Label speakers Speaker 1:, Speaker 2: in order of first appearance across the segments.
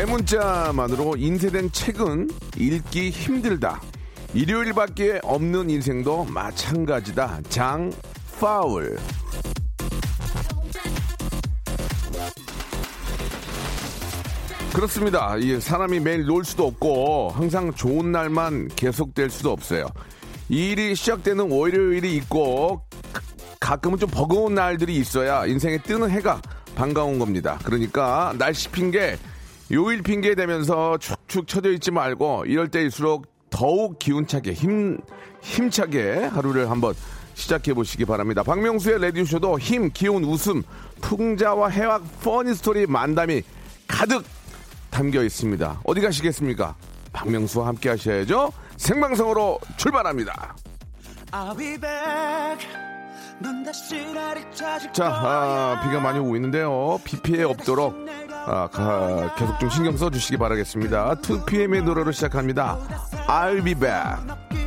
Speaker 1: 대문자만으로 인쇄된 책은 읽기 힘들다 일요일밖에 없는 인생도 마찬가지다 장 파울 그렇습니다. 이 사람이 매일 놀 수도 없고 항상 좋은 날만 계속될 수도 없어요. 이 일이 시작되는 월요일이 있고 가끔은 좀 버거운 날들이 있어야 인생에 뜨는 해가 반가운 겁니다. 그러니까 날씨 핑계, 요일 핑계 되면서 축축 처져 있지 말고 이럴 때일수록 더욱 기운차게 힘 힘차게 하루를 한번 시작해 보시기 바랍니다. 박명수의 라디오 쇼도 힘, 기운, 웃음, 풍자와 해학 funny story 만담이 가득 담겨 있습니다. 어디 가시겠습니까? 박명수와 함께 하셔야죠. 생방송으로 출발합니다. 자, 아, 비가 많이 오고 있는데요. 비 피해 없도록 아, 가- 계속 좀 신경 써 주시기 바라겠습니다. 2PM의 노래로 시작합니다. I'll be back.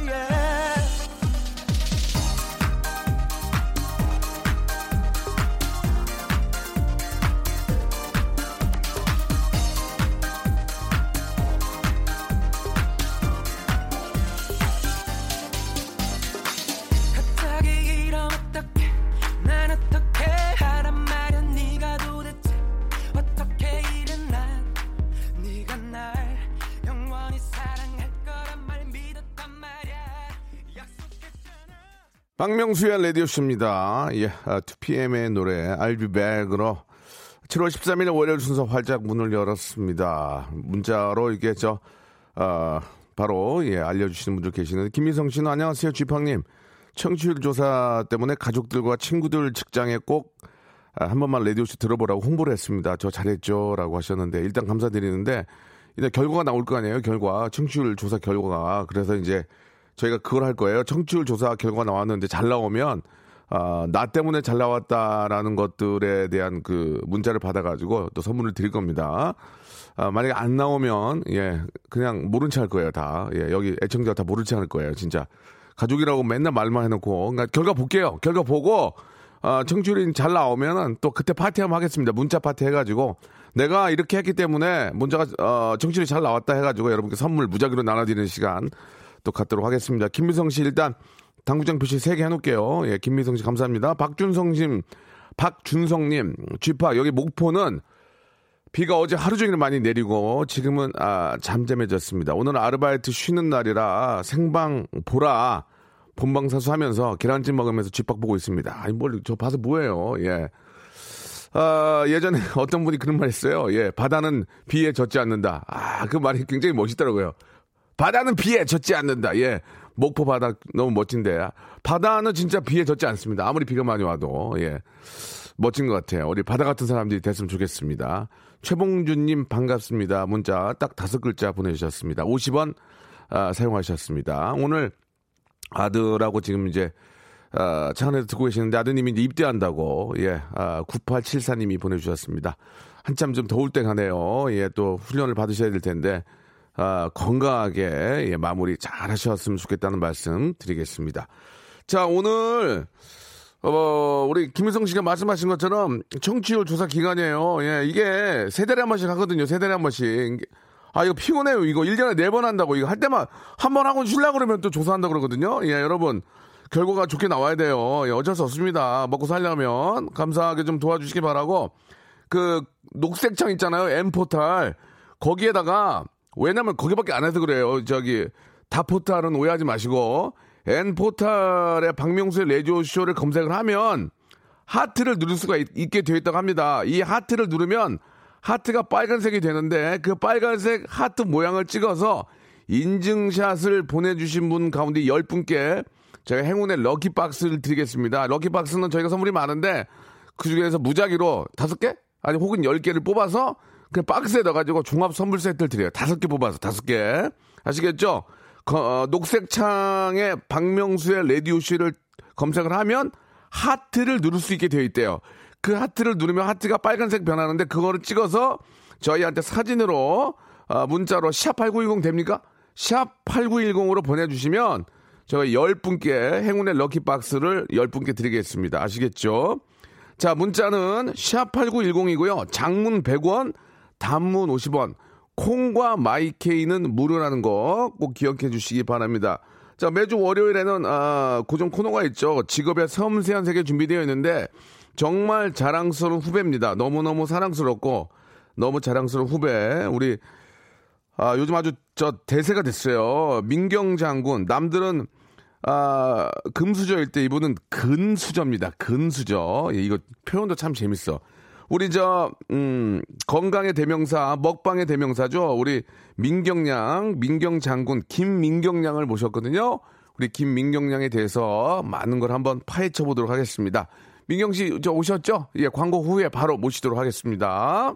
Speaker 1: 박명수의 라디오쇼입니다. 예, 아, 2PM의 노래 be back으로 7월 13일 월요일 순서 활짝 문을 열었습니다. 문자로 이게 저, 아, 바로, 예, 알려주시는 분들 계시는데, 김미성 씨는 안녕하세요, 쥐팡님. 청취율 조사 때문에 가족들과 친구들 직장에 꼭 아, 한 번만 라디오쇼 들어보라고 홍보를 했습니다. 저 잘했죠. 라고 하셨는데, 일단 감사드리는데, 일단 결과가 나올 거 아니에요, 결과. 청취율 조사 결과가. 그래서 이제 저희가 그걸 할 거예요. 청취율 조사 결과 나왔는데 잘 나오면, 아, 나 때문에 잘 나왔다라는 것들에 대한 그 문자를 받아가지고 또 선물을 드릴 겁니다. 아, 만약에 안 나오면, 예, 그냥 모른 체할 거예요, 다. 예, 여기 애청자 다 모른 체할 거예요, 진짜. 가족이라고 맨날 말만 해놓고. 그러니까 결과 볼게요. 결과 보고, 아, 청취율이 잘 나오면은 또 그때 파티 한번 하겠습니다. 문자 파티 해가지고. 내가 이렇게 했기 때문에 문자가, 어, 청취율이 잘 나왔다 해가지고 여러분께 선물 무작위로 나눠드리는 시간 또 갖도록 하겠습니다. 김미성 씨 일단 당구장 표시 3개 해놓을게요. 예, 김미성 씨 감사합니다. 박준성 님, 박준성 님, 쥐파, 여기 목포는 비가 어제 하루 종일 많이 내리고 지금은 아, 잠잠해졌습니다. 오늘 아르바이트 쉬는 날이라 생방 보라 본방사수 하면서 계란찜 먹으면서 쥐박 보고 있습니다. 아니 뭘 저 봐서 뭐예요? 예. 아, 예전에 어떤 분이 그런 말 했어요. 예, 바다는 비에 젖지 않는다. 아, 그 말이 굉장히 멋있더라고요. 바다는 비에 젖지 않는다. 예. 목포 바다 너무 멋진데. 바다는 진짜 비에 젖지 않습니다. 아무리 비가 많이 와도. 예. 멋진 것 같아요. 우리 바다 같은 사람들이 됐으면 좋겠습니다. 최봉준님 반갑습니다. 문자 딱 다섯 글자 보내주셨습니다. 50원 아, 사용하셨습니다. 오늘 아들하고 지금 이제 아, 차 안에서 듣고 계시는데 아드님이 이제 입대한다고 예, 아, 9874님이 보내주셨습니다. 한참 좀 더울 때 가네요. 예, 또 훈련을 받으셔야 될 텐데 아, 건강하게 예, 마무리 잘 하셨으면 좋겠다는 말씀 드리겠습니다. 자, 오늘 어, 우리 김일성 씨가 말씀하신 것처럼 청취율 조사 기간이에요. 예, 이게 세 달에 한 번씩 하거든요. 세 달에 한 번씩. 아, 이거 피곤해요. 이거 1년에 네 번 한다고. 이거 할 때만 한 번 하고 쉬려고 그러면 또 조사한다 그러거든요. 예, 여러분. 결과가 좋게 나와야 돼요. 예, 어쩔 수 없습니다. 먹고 살려면 감사하게 좀 도와주시기 바라고 그 녹색 창 있잖아요. M포탈. 거기에다가 왜냐면 거기밖에 안 해서 그래요. 저기 다포탈은 오해하지 마시고 N포탈에 박명수의 레디오쇼를 검색을 하면 하트를 누를 수가 있, 게 되어 있다고 합니다. 이 하트를 누르면 하트가 빨간색이 되는데 그 빨간색 하트 모양을 찍어서 인증샷을 보내주신 분 가운데 10분께 제가 행운의 럭키박스를 드리겠습니다. 럭키박스는 저희가 선물이 많은데 그 중에서 무작위로 다섯 개? 아니 혹은 열 개를 뽑아서 그냥 박스에 넣어가지고 종합 선물 세트를 드려요. 다섯 개 뽑아서 다섯 개. 아시겠죠? 거- 어, 녹색 창에 박명수의 라디오쇼를 검색을 하면 하트를 누를 수 있게 되어 있대요. 그 하트를 누르면 하트가 빨간색 변하는데 그거를 찍어서 저희한테 사진으로 아, 문자로 샵8910 됩니까? 샵8910으로 보내주시면 저희 10분께 행운의 럭키박스를 10분께 드리겠습니다. 아시겠죠? 자, 문자는 샵8910이고요. 장문 100원, 단문 50원, 콩과 마이케이는 무료라는 거 꼭 기억해 주시기 바랍니다. 자, 매주 월요일에는 아, 고정 코너가 있죠. 직업의 섬세한 세계 준비되어 있는데 정말 자랑스러운 후배입니다. 너무너무 사랑스럽고 너무 자랑스러운 후배. 우리 아, 요즘 아주 저 대세가 됐어요. 민경 장군. 남들은 아, 금수저일 때 이분은 근수저입니다. 근수저. 예, 이거 표현도 참 재밌어. 우리 저, 음, 건강의 대명사, 먹방의 대명사죠. 우리 민경양, 민경 장군, 김민경양을 모셨거든요. 우리 김민경양에 대해서 많은 걸 한번 파헤쳐 보도록 하겠습니다. 민경 씨, 저 오셨죠? 예, 광고 후에 바로 모시도록 하겠습니다.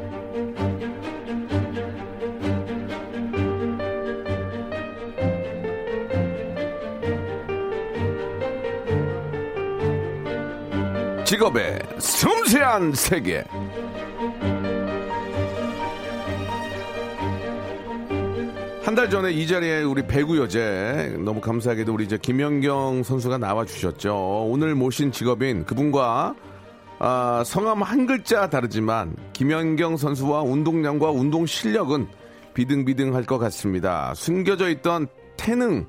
Speaker 1: 직업의 섬세한 세계. 한 달 전에 이 자리에 우리 배구 여제 너무 감사하게도 우리 이제 김연경 선수가 나와 주셨죠. 오늘 모신 직업인 그분과 아, 성함 한 글자 다르지만 김연경 선수와 운동량과 운동 실력은 비등비등할 것 같습니다. 숨겨져 있던 태능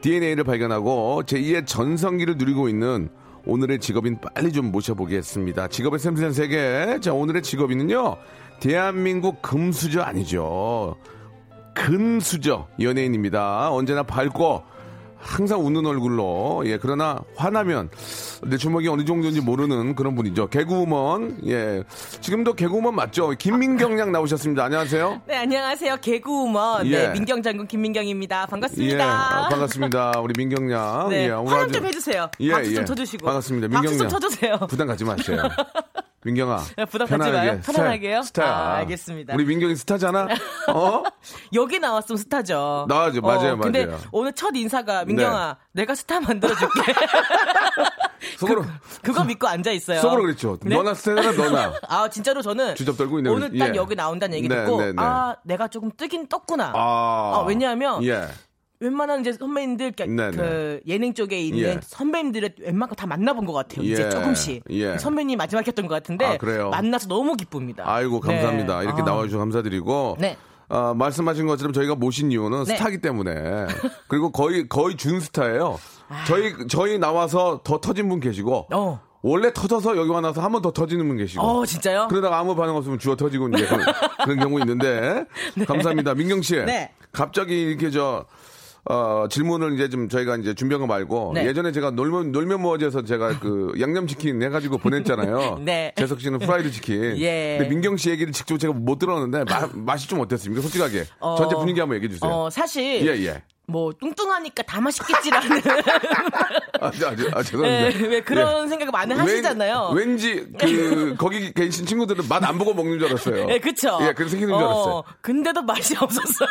Speaker 1: DNA를 발견하고 제2의 전성기를 누리고 있는 오늘의 직업인 빨리 좀 모셔보겠습니다. 직업의 샘샘 세계. 자, 오늘의 직업인은요. 대한민국 금수저 아니죠. 근수저 연예인입니다. 언제나 밝고 항상 웃는 얼굴로 예 그러나 화나면 내 주먹이 어느 정도인지 모르는 그런 분이죠. 개그우먼 예 지금도 개그우먼 맞죠? 김민경 양 나오셨습니다. 안녕하세요.
Speaker 2: 네, 안녕하세요. 개그우먼
Speaker 1: 예.
Speaker 2: 네, 민경 장군 김민경입니다.
Speaker 1: 예
Speaker 2: 반갑습니다.
Speaker 1: 아, 반갑습니다. 우리 민경 양.
Speaker 2: 네,
Speaker 1: 예, 오늘
Speaker 2: 환영
Speaker 1: 아주-
Speaker 2: 좀 해주세요.
Speaker 1: 예,
Speaker 2: 박수
Speaker 1: 예.
Speaker 2: 좀 쳐주시고.
Speaker 1: 반갑습니다.
Speaker 2: 박수
Speaker 1: 민경
Speaker 2: 좀
Speaker 1: 양.
Speaker 2: 쳐주세요.
Speaker 1: 부담 갖지 마세요. 민경아.
Speaker 2: 네, 부담 갖지 마요. 편안하게요?
Speaker 1: 스타야.
Speaker 2: 아, 알겠습니다.
Speaker 1: 우리 민경이 스타잖아. 어?
Speaker 2: 여기 나왔으면 스타죠.
Speaker 1: 나와죠. 맞아요,
Speaker 2: 근데
Speaker 1: 맞아요.
Speaker 2: 오늘 첫 인사가 민경아, 내가 스타 만들어 줄게.
Speaker 1: 속으로
Speaker 2: 그, 거 믿고 앉아 있어요.
Speaker 1: 속으로 그랬죠.
Speaker 2: 네?
Speaker 1: 너나 스타잖아, 너나.
Speaker 2: 아 진짜로 저는
Speaker 1: 주접 떨고 있네.
Speaker 2: 오늘 딱
Speaker 1: 예.
Speaker 2: 여기 나온다는 얘기
Speaker 1: 네,
Speaker 2: 듣고
Speaker 1: 네, 네.
Speaker 2: 아 내가 조금 뜨긴 떴구나.
Speaker 1: 아.
Speaker 2: 아, 왜냐하면
Speaker 1: 예.
Speaker 2: 웬만한 이제 선배님들
Speaker 1: 네, 네.
Speaker 2: 그 예능 쪽에 있는
Speaker 1: 예.
Speaker 2: 선배님들의 웬만큼 다 만나본 것 같아요.
Speaker 1: 예.
Speaker 2: 이제 조금씩
Speaker 1: 예.
Speaker 2: 선배님 마지막 했던 것 같은데
Speaker 1: 아, 그래요?
Speaker 2: 만나서 너무 기쁩니다.
Speaker 1: 아이고 감사합니다.
Speaker 2: 네.
Speaker 1: 이렇게
Speaker 2: 아.
Speaker 1: 나와주셔서 감사드리고.
Speaker 2: 네.
Speaker 1: 아, 말씀하신 것처럼 저희가 모신 이유는
Speaker 2: 네.
Speaker 1: 스타기 때문에 그리고 거의 거의 준 스타예요.
Speaker 2: 아.
Speaker 1: 저희 저희 나와서 더 터진 분 계시고
Speaker 2: 어.
Speaker 1: 원래 터져서 여기 와 나서 한 번 더 터지는 분 계시고.
Speaker 2: 어 진짜요?
Speaker 1: 그러다가 아무 반응 없으면 주워 터지고 이제 그런, 그런 경우 있는데 감사합니다. 민경 씨.
Speaker 2: 네.
Speaker 1: 갑자기 이렇게 저 어, 질문을 이제 좀 저희가 이제 준비한 거 말고
Speaker 2: 네.
Speaker 1: 예전에 제가 놀면 놀면 뭐어제서 제가 그 양념치킨 해가지고 보냈잖아요.
Speaker 2: 네.
Speaker 1: 재석 씨는 프라이드 치킨.
Speaker 2: 예.
Speaker 1: 근데 민경 씨 얘기를 직접 제가 못 들었는데 마- 맛이 좀 어땠습니까? 솔직하게
Speaker 2: 어.
Speaker 1: 전체 분위기 한번 얘기해 주세요.
Speaker 2: 어 사실
Speaker 1: 예 예.
Speaker 2: 뭐 뚱뚱하니까 다 맛있겠지라는
Speaker 1: 아, 아, 아, 죄송합니다.
Speaker 2: 네, 왜 그런 생각을 많이 하시잖아요.
Speaker 1: 왠, 지 그, 거기 계신 친구들은 맛 안 보고 먹는 줄 알았어요.
Speaker 2: 네, 그쵸.
Speaker 1: 예, 그런 생기는 줄 알았어요.
Speaker 2: 어, 근데도 맛이 없었어요.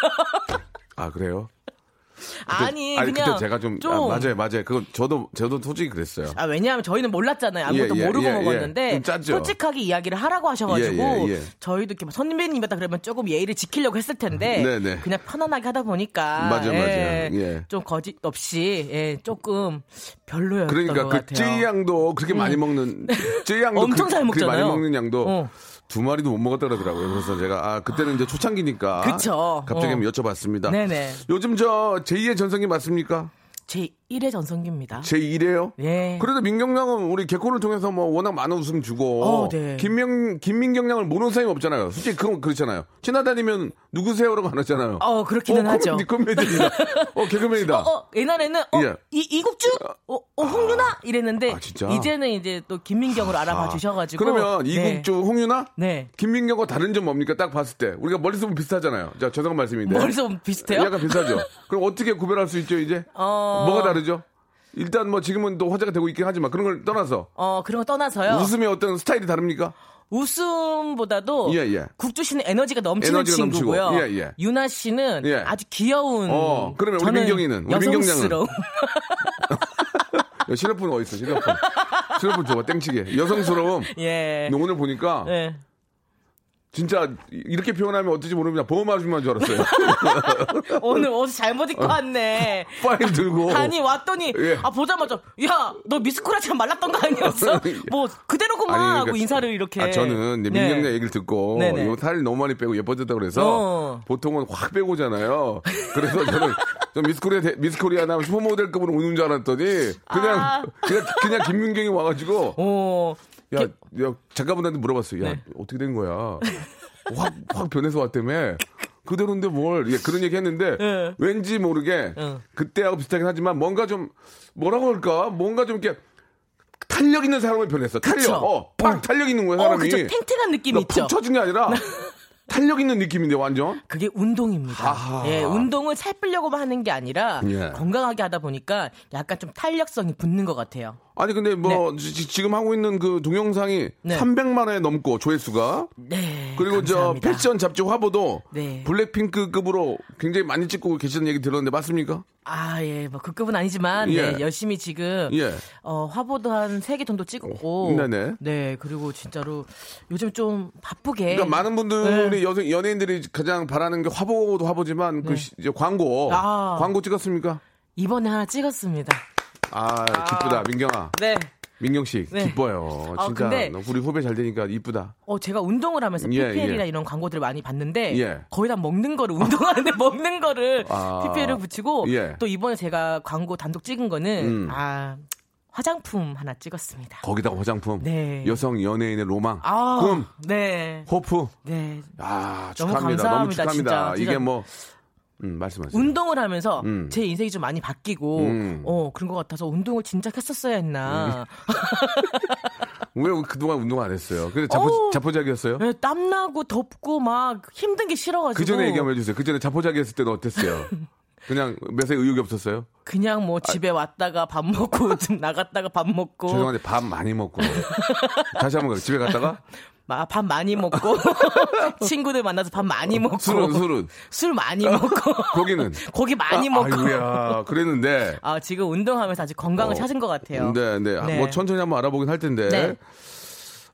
Speaker 1: 아, 그래요?
Speaker 2: 아니,
Speaker 1: 아니,
Speaker 2: 그냥
Speaker 1: 제가 좀,
Speaker 2: 좀
Speaker 1: 아, 맞아요, 맞아요. 그건 저도, 저도 솔직히 그랬어요.
Speaker 2: 아, 왜냐하면 저희는 몰랐잖아요. 아무것도
Speaker 1: 예, 예,
Speaker 2: 모르고
Speaker 1: 예, 예.
Speaker 2: 먹었는데
Speaker 1: 좀 짰죠.
Speaker 2: 솔직하게 이야기를 하라고 하셔가지고
Speaker 1: 예, 예, 예.
Speaker 2: 저희도 이렇게 막 선배님이다 그러면 조금 예의를 지키려고 했을 텐데
Speaker 1: 네, 네.
Speaker 2: 그냥 편안하게 하다 보니까
Speaker 1: 맞아, 맞아. 예.
Speaker 2: 좀 거짓 없이 예, 조금 별로였던
Speaker 1: 그러니까
Speaker 2: 것
Speaker 1: 그
Speaker 2: 같아요.
Speaker 1: 쯔양도 그렇게 많이 먹는 쯔양도
Speaker 2: 엄청 잘
Speaker 1: 그렇게 많이
Speaker 2: 먹잖아요.
Speaker 1: 먹는 양도
Speaker 2: 어.
Speaker 1: 두 마리도 못 먹었다 그러더라고요. 그래서 제가 아 그때는 이제 초창기니까
Speaker 2: 그쵸.
Speaker 1: 갑자기
Speaker 2: 어.
Speaker 1: 한번 여쭤봤습니다.
Speaker 2: 네네.
Speaker 1: 요즘 저 제2의 전성기 맞습니까?
Speaker 2: 제 1회 전성기입니다.
Speaker 1: 제 1회요?
Speaker 2: 예.
Speaker 1: 그래도 민경량은 우리 개콘을 통해서 뭐 워낙 많은 웃음 주고
Speaker 2: 어, 네.
Speaker 1: 김명 김민경량을 모르는 사람이 없잖아요. 솔직히 그건 그렇잖아요. 지나다니면 누구세요라고 안 하잖아요.
Speaker 2: 어, 그렇기는
Speaker 1: 어,
Speaker 2: 하죠.
Speaker 1: 코미디 코미디다. 어 개그맨이다.
Speaker 2: 어, 어, 옛날에는 어,
Speaker 1: 예.
Speaker 2: 이 이국주, 어, 어 홍윤아 이랬는데
Speaker 1: 아, 진짜?
Speaker 2: 이제는 이제 또 김민경으로 알아봐 주셔가지고
Speaker 1: 그러면
Speaker 2: 네.
Speaker 1: 이국주 홍윤아
Speaker 2: 네.
Speaker 1: 김민경과 다른 점 뭡니까? 딱 봤을 때 우리가 멀리서 보면 비슷하잖아요. 자 죄송한 말씀인데
Speaker 2: 머리서 보면 비슷해요?
Speaker 1: 약간 비슷하죠. 그럼 어떻게 구별할 수 있죠 이제?
Speaker 2: 어.
Speaker 1: 뭐가 다 르죠? 일단 뭐 지금은 또 화제가 되고 있긴 하지만 그런 걸 떠나서
Speaker 2: 어 그런 거 떠나서요.
Speaker 1: 웃음의 어떤 스타일이 다릅니까?
Speaker 2: 웃음보다도
Speaker 1: 예, 예.
Speaker 2: 국주 씨는 에너지가 넘치는
Speaker 1: 에너지가
Speaker 2: 친구고요.
Speaker 1: 넘치고, 예, 예.
Speaker 2: 유나 씨는
Speaker 1: 예.
Speaker 2: 아주 귀여운.
Speaker 1: 어, 그러면 우리 민경이는? 우리. 야, 실로폰 어디 있어? 실로폰. 실로폰 줘봐 땡치게. 여성스러움.
Speaker 2: 예.
Speaker 1: 오늘 보니까
Speaker 2: 예.
Speaker 1: 진짜 이렇게 표현하면 어떨지 모릅니다. 보험 아줌마인 줄 알았어요.
Speaker 2: 오늘 옷을 잘못 입고 왔네.
Speaker 1: 파일 들고.
Speaker 2: 아니 왔더니
Speaker 1: 예.
Speaker 2: 아 보자마자 야 너 미스코리아처럼 말랐던 거 아니었어? 뭐 그대로구만
Speaker 1: 아니,
Speaker 2: 하고
Speaker 1: 그러니까
Speaker 2: 인사를 이렇게.
Speaker 1: 아, 저는 이제
Speaker 2: 네.
Speaker 1: 민경네 얘기를 듣고
Speaker 2: 네네.
Speaker 1: 이거 살이 너무 많이 빼고 예뻐졌다 그래서
Speaker 2: 어.
Speaker 1: 보통은 확 빼고잖아요. 그래서 저는 좀 미스코리아 대- 미스코리아 나 슈퍼모델급으로 오는 줄 알았더니 그냥
Speaker 2: 아.
Speaker 1: 그냥 그냥 김민경이 와가지고
Speaker 2: 어.
Speaker 1: 야, 야 작가분한테 물어봤어요. 야
Speaker 2: 네.
Speaker 1: 어떻게 된 거야? 확 확 변해서 왔다며. 그대로인데 뭘? 예, 그런 얘기 했는데
Speaker 2: 네.
Speaker 1: 왠지 모르게
Speaker 2: 응.
Speaker 1: 그때하고 비슷하긴 하지만 뭔가 좀 뭐라고 할까? 뭔가 좀 이렇게 탄력 있는 사람을 변했어. 탄력.
Speaker 2: 그쵸.
Speaker 1: 어, 팍 탄력 있는 거야
Speaker 2: 어
Speaker 1: 사람이.
Speaker 2: 그쵸 탱탱한 느낌
Speaker 1: 그러니까
Speaker 2: 있죠.
Speaker 1: 푹 쳐진 게 아니라 탄력 있는 느낌인데 완전.
Speaker 2: 그게 운동입니다.
Speaker 1: 아하.
Speaker 2: 예, 운동을 살 빼려고만 하는 게 아니라
Speaker 1: 예.
Speaker 2: 건강하게 하다 보니까 약간 좀 탄력성이 붙는 것 같아요.
Speaker 1: 아니 근데 뭐 지, 금 하고 있는 그 동영상이
Speaker 2: 네.
Speaker 1: 300만 회 넘고 조회수가
Speaker 2: 네.
Speaker 1: 그리고
Speaker 2: 감사합니다.
Speaker 1: 저 패션 잡지 화보도
Speaker 2: 네.
Speaker 1: 블랙핑크급으로 굉장히 많이 찍고 계시는 얘기 들었는데 맞습니까?
Speaker 2: 아, 예, 뭐, 그 급은 아니지만,
Speaker 1: 예.
Speaker 2: 네, 열심히 지금,
Speaker 1: 예.
Speaker 2: 어, 화보도 한 세 개 정도 찍었고,
Speaker 1: 네네.
Speaker 2: 네, 그리고 진짜로 요즘 좀 바쁘게.
Speaker 1: 그러니까 많은 분들이
Speaker 2: 네.
Speaker 1: 여성 연예인들이 가장 바라는 게 화보도 화보지만 그 시- 이제 광고
Speaker 2: 아.
Speaker 1: 광고 찍었습니까?
Speaker 2: 이번에 하나 찍었습니다.
Speaker 1: 아 기쁘다 민경아
Speaker 2: 네.
Speaker 1: 민경 씨
Speaker 2: 네.
Speaker 1: 기뻐요
Speaker 2: 아,
Speaker 1: 진짜
Speaker 2: 근데-
Speaker 1: 우리 후배 잘 되니까 이쁘다
Speaker 2: 어, 제가 운동을 하면서
Speaker 1: 예,
Speaker 2: PPL이나
Speaker 1: 예.
Speaker 2: 이런 광고들을 많이 봤는데,
Speaker 1: 예.
Speaker 2: 거의 다 먹는 거를, 운동하는데 먹는 거를
Speaker 1: 아.
Speaker 2: PPL을 붙이고,
Speaker 1: 예.
Speaker 2: 또 이번에 제가 광고 단독 찍은 거는,
Speaker 1: 음.
Speaker 2: 아, 화장품 하나 찍었습니다.
Speaker 1: 거기다가 화장품
Speaker 2: 네.
Speaker 1: 여성 연예인의 로망
Speaker 2: 아,
Speaker 1: 꿈
Speaker 2: 네.
Speaker 1: 호프
Speaker 2: 네.
Speaker 1: 아
Speaker 2: 너무
Speaker 1: 축하합니다 너무
Speaker 2: 감사합니다,
Speaker 1: 축하합니다
Speaker 2: 진짜.
Speaker 1: 이게. 뭐 음, 말씀하세요.
Speaker 2: 운동을 하면서
Speaker 1: 음.
Speaker 2: 제 인생이 좀 많이 바뀌고
Speaker 1: 음.
Speaker 2: 어 그런 것 같아서 운동을 진작 했었어야 했나.
Speaker 1: 왜 그동안 운동 안 했어요? 근데 자포. 자포자기였어요?
Speaker 2: 네, 땀나고 덥고 막 힘든 게 싫어가지고.
Speaker 1: 그 전에 얘기 한번 해주세요. 그 전에 자포자기 했을 때는 어땠어요 그냥 매사에 의욕이 없었어요?
Speaker 2: 그냥 뭐 집에 왔다가 밥 먹고 좀 나갔다가 밥 먹고.
Speaker 1: 죄송한데 밥 많이 먹고 다시 한번 가 집에 갔다가?
Speaker 2: 마- 밥 많이 먹고. 친구들 만나서 밥 많이 먹고.
Speaker 1: 술은 술은?
Speaker 2: 술 많이 먹고.
Speaker 1: 고기는?
Speaker 2: 고기 많이
Speaker 1: 아,
Speaker 2: 먹고.
Speaker 1: 아이고야. 그랬는데.
Speaker 2: 아 지금 운동하면서 아직 건강을
Speaker 1: 어,
Speaker 2: 찾은 것 같아요.
Speaker 1: 네, 네.
Speaker 2: 네.
Speaker 1: 뭐 천천히 한번 알아보긴 할 텐데.
Speaker 2: 네.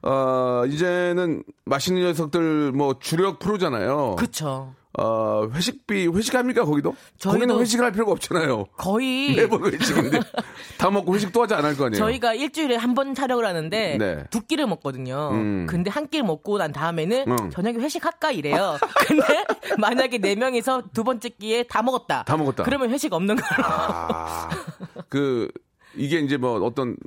Speaker 1: 어, 이제는 맛있는 녀석들 뭐 주력 프로잖아요.
Speaker 2: 그쵸.
Speaker 1: 어, 회식비 회식합니까 거기도? 거기는 회식을 할 필요가 없잖아요.
Speaker 2: 거의
Speaker 1: 매번 회식인데 다 먹고 회식 또 하지 않을 거 아니에요.
Speaker 2: 저희가 일주일에 한 번 촬영을 하는데
Speaker 1: 네.
Speaker 2: 두 끼를 먹거든요.
Speaker 1: 음.
Speaker 2: 근데 한 끼를 먹고 난 다음에는
Speaker 1: 응.
Speaker 2: 저녁에 회식할까 이래요. 근데 만약에 네 명이서 두 번째 끼에 다 먹었다.
Speaker 1: 다 먹었다.
Speaker 2: 그러면 회식 없는 거로.
Speaker 1: 아, 그 이게 이제 뭐 어떤